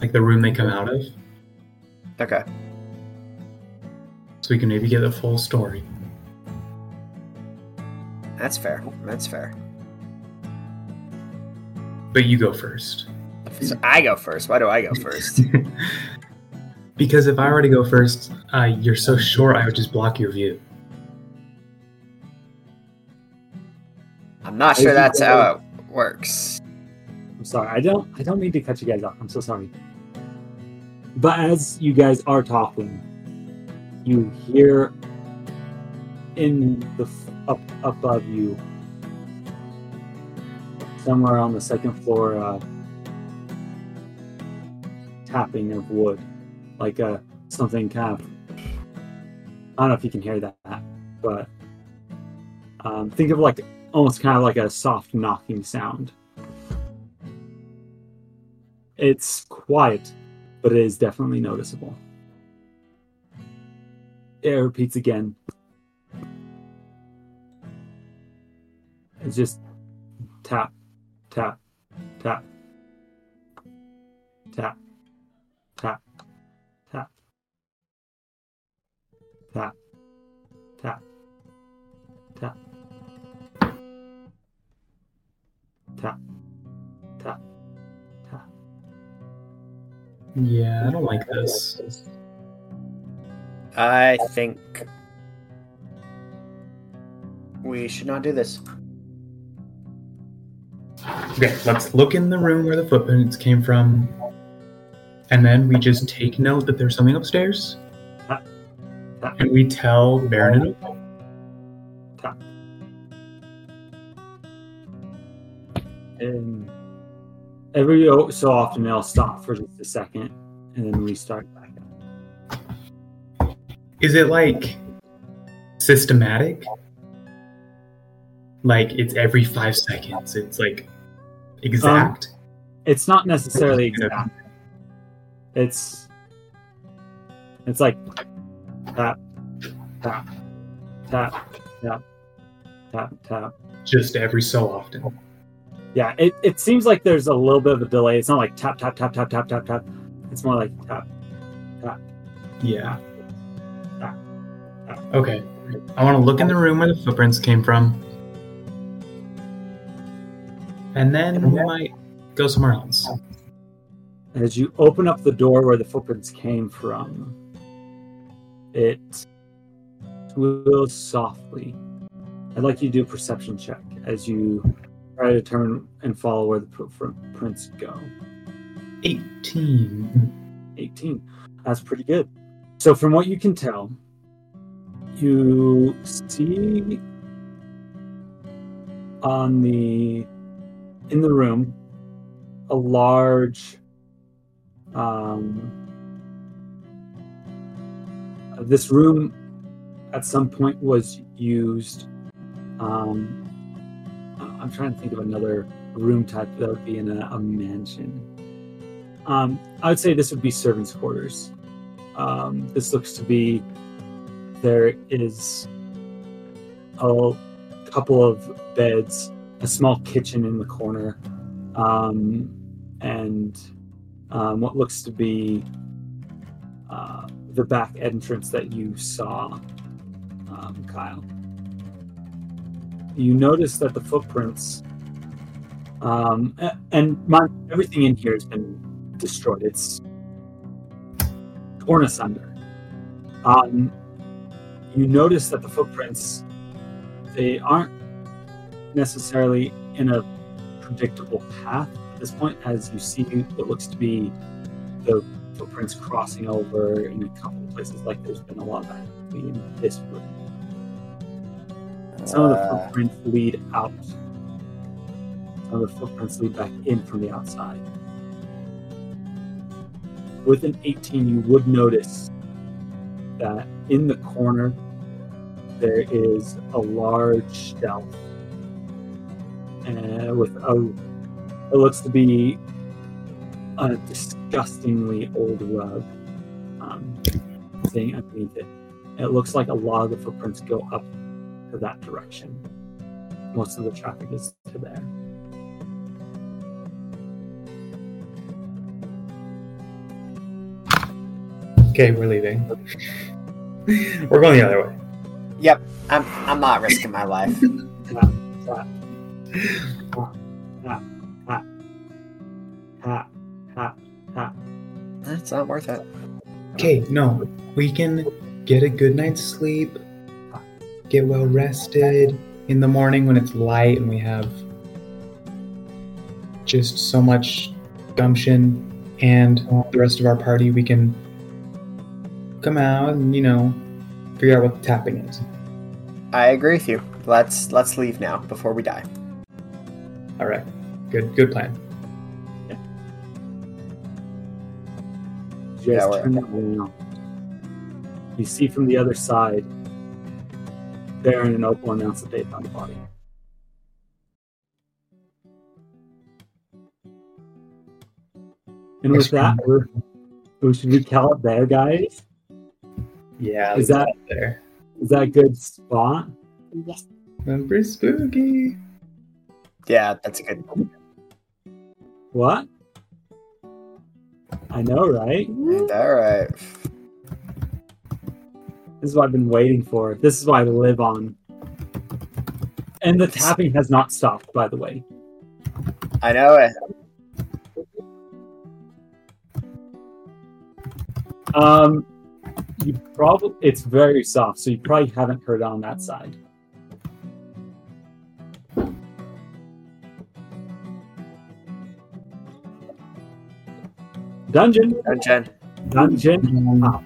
Like the room they come out of, Okay. so we can maybe get the full story. That's fair. That's fair. But you go first. So I go first. Why do I go first? because if I were to go first, uh, you're so short, I would just block your view. I'm not sure that's how it works. I'm sorry. I don't. I don't mean to cut you guys off. I'm so sorry. But as you guys are talking, you hear in the f- up above you, somewhere on the second floor, uh, tapping of wood, like uh, something kind of. I don't know if you can hear that, but um, think of like almost kind of like a soft knocking sound. It's quiet, but it is definitely noticeable. It repeats again. It's just tap, tap, tap, tap, tap, tap, tap, tap, tap, tap, tap, tap. Yeah, I don't like this. I think we should not do this. Okay, let's look in the room where the footprints came from. And then we just take note that there's something upstairs. And we tell Barren and every so often I'll stop for just a second and then restart back up. Is it like systematic? Like it's every five seconds. It's like exact. It's not necessarily exact. It's it's like tap, tap, tap, tap, tap, tap. just every so often. Yeah, it, it seems like there's a little bit of a delay. It's not like tap, tap, tap, tap, tap, tap, tap. It's more like tap. Tap. Yeah. Ah. Okay. I want to look in the room where the footprints came from. And then we might go somewhere else. As you open up the door where the footprints came from, it swills softly. I'd like you to do a perception check as you try to turn and follow where the footprints go. 18. 18. That's pretty good. So, from what you can tell, you see on the in the room a large Um, uh, this room at some point was used. Um, I- I'm trying to think of another room type that would be in a, a mansion. Um, I would say this would be servants' quarters. Um, this looks to be there is a couple of beds, a small kitchen in the corner, um, and um, what looks to be uh, the back entrance that you saw, um, Kyle. You notice that the footprints, um, and my, everything in here has been destroyed. It's torn asunder. Um, you notice that the footprints they aren't necessarily in a predictable path at this point, as you see what looks to be the footprints crossing over in a couple of places. Like there's been a lot of activity in this room. Some of the footprints lead out. Some of the footprints lead back in from the outside. With an 18, you would notice that in the corner there is a large shelf and with a it looks to be a disgustingly old rug um, sitting underneath it. It looks like a lot of the footprints go up to that direction. Most of the traffic is to there. Okay, we're leaving. we're going the other way. Yep, I'm I'm not risking my life. Hat, hat, hat, hat, hat. That's not worth it. Okay, no, we can get a good night's sleep, get well rested in the morning when it's light and we have just so much gumption and the rest of our party. We can come out and, you know, figure out what the tapping is. I agree with you. Let's let's leave now before we die. All right, good, good plan. You guys Yeah, we're- turn that around. You see from the other side, Barren and Opal announce that they found the body. And with that, we're, we should we call it there, guys? Yeah, Is leave that- there? Is that a good spot? Yes. That's pretty spooky. Yeah, that's a good. What? I know, right? All right. This is what I've been waiting for. This is what I live on. And the tapping has not stopped, by the way. I know it. Um, you probably it's very soft, so you probably haven't heard it on that side. Dungeon, Dungeon. dungeon. Um, Ah.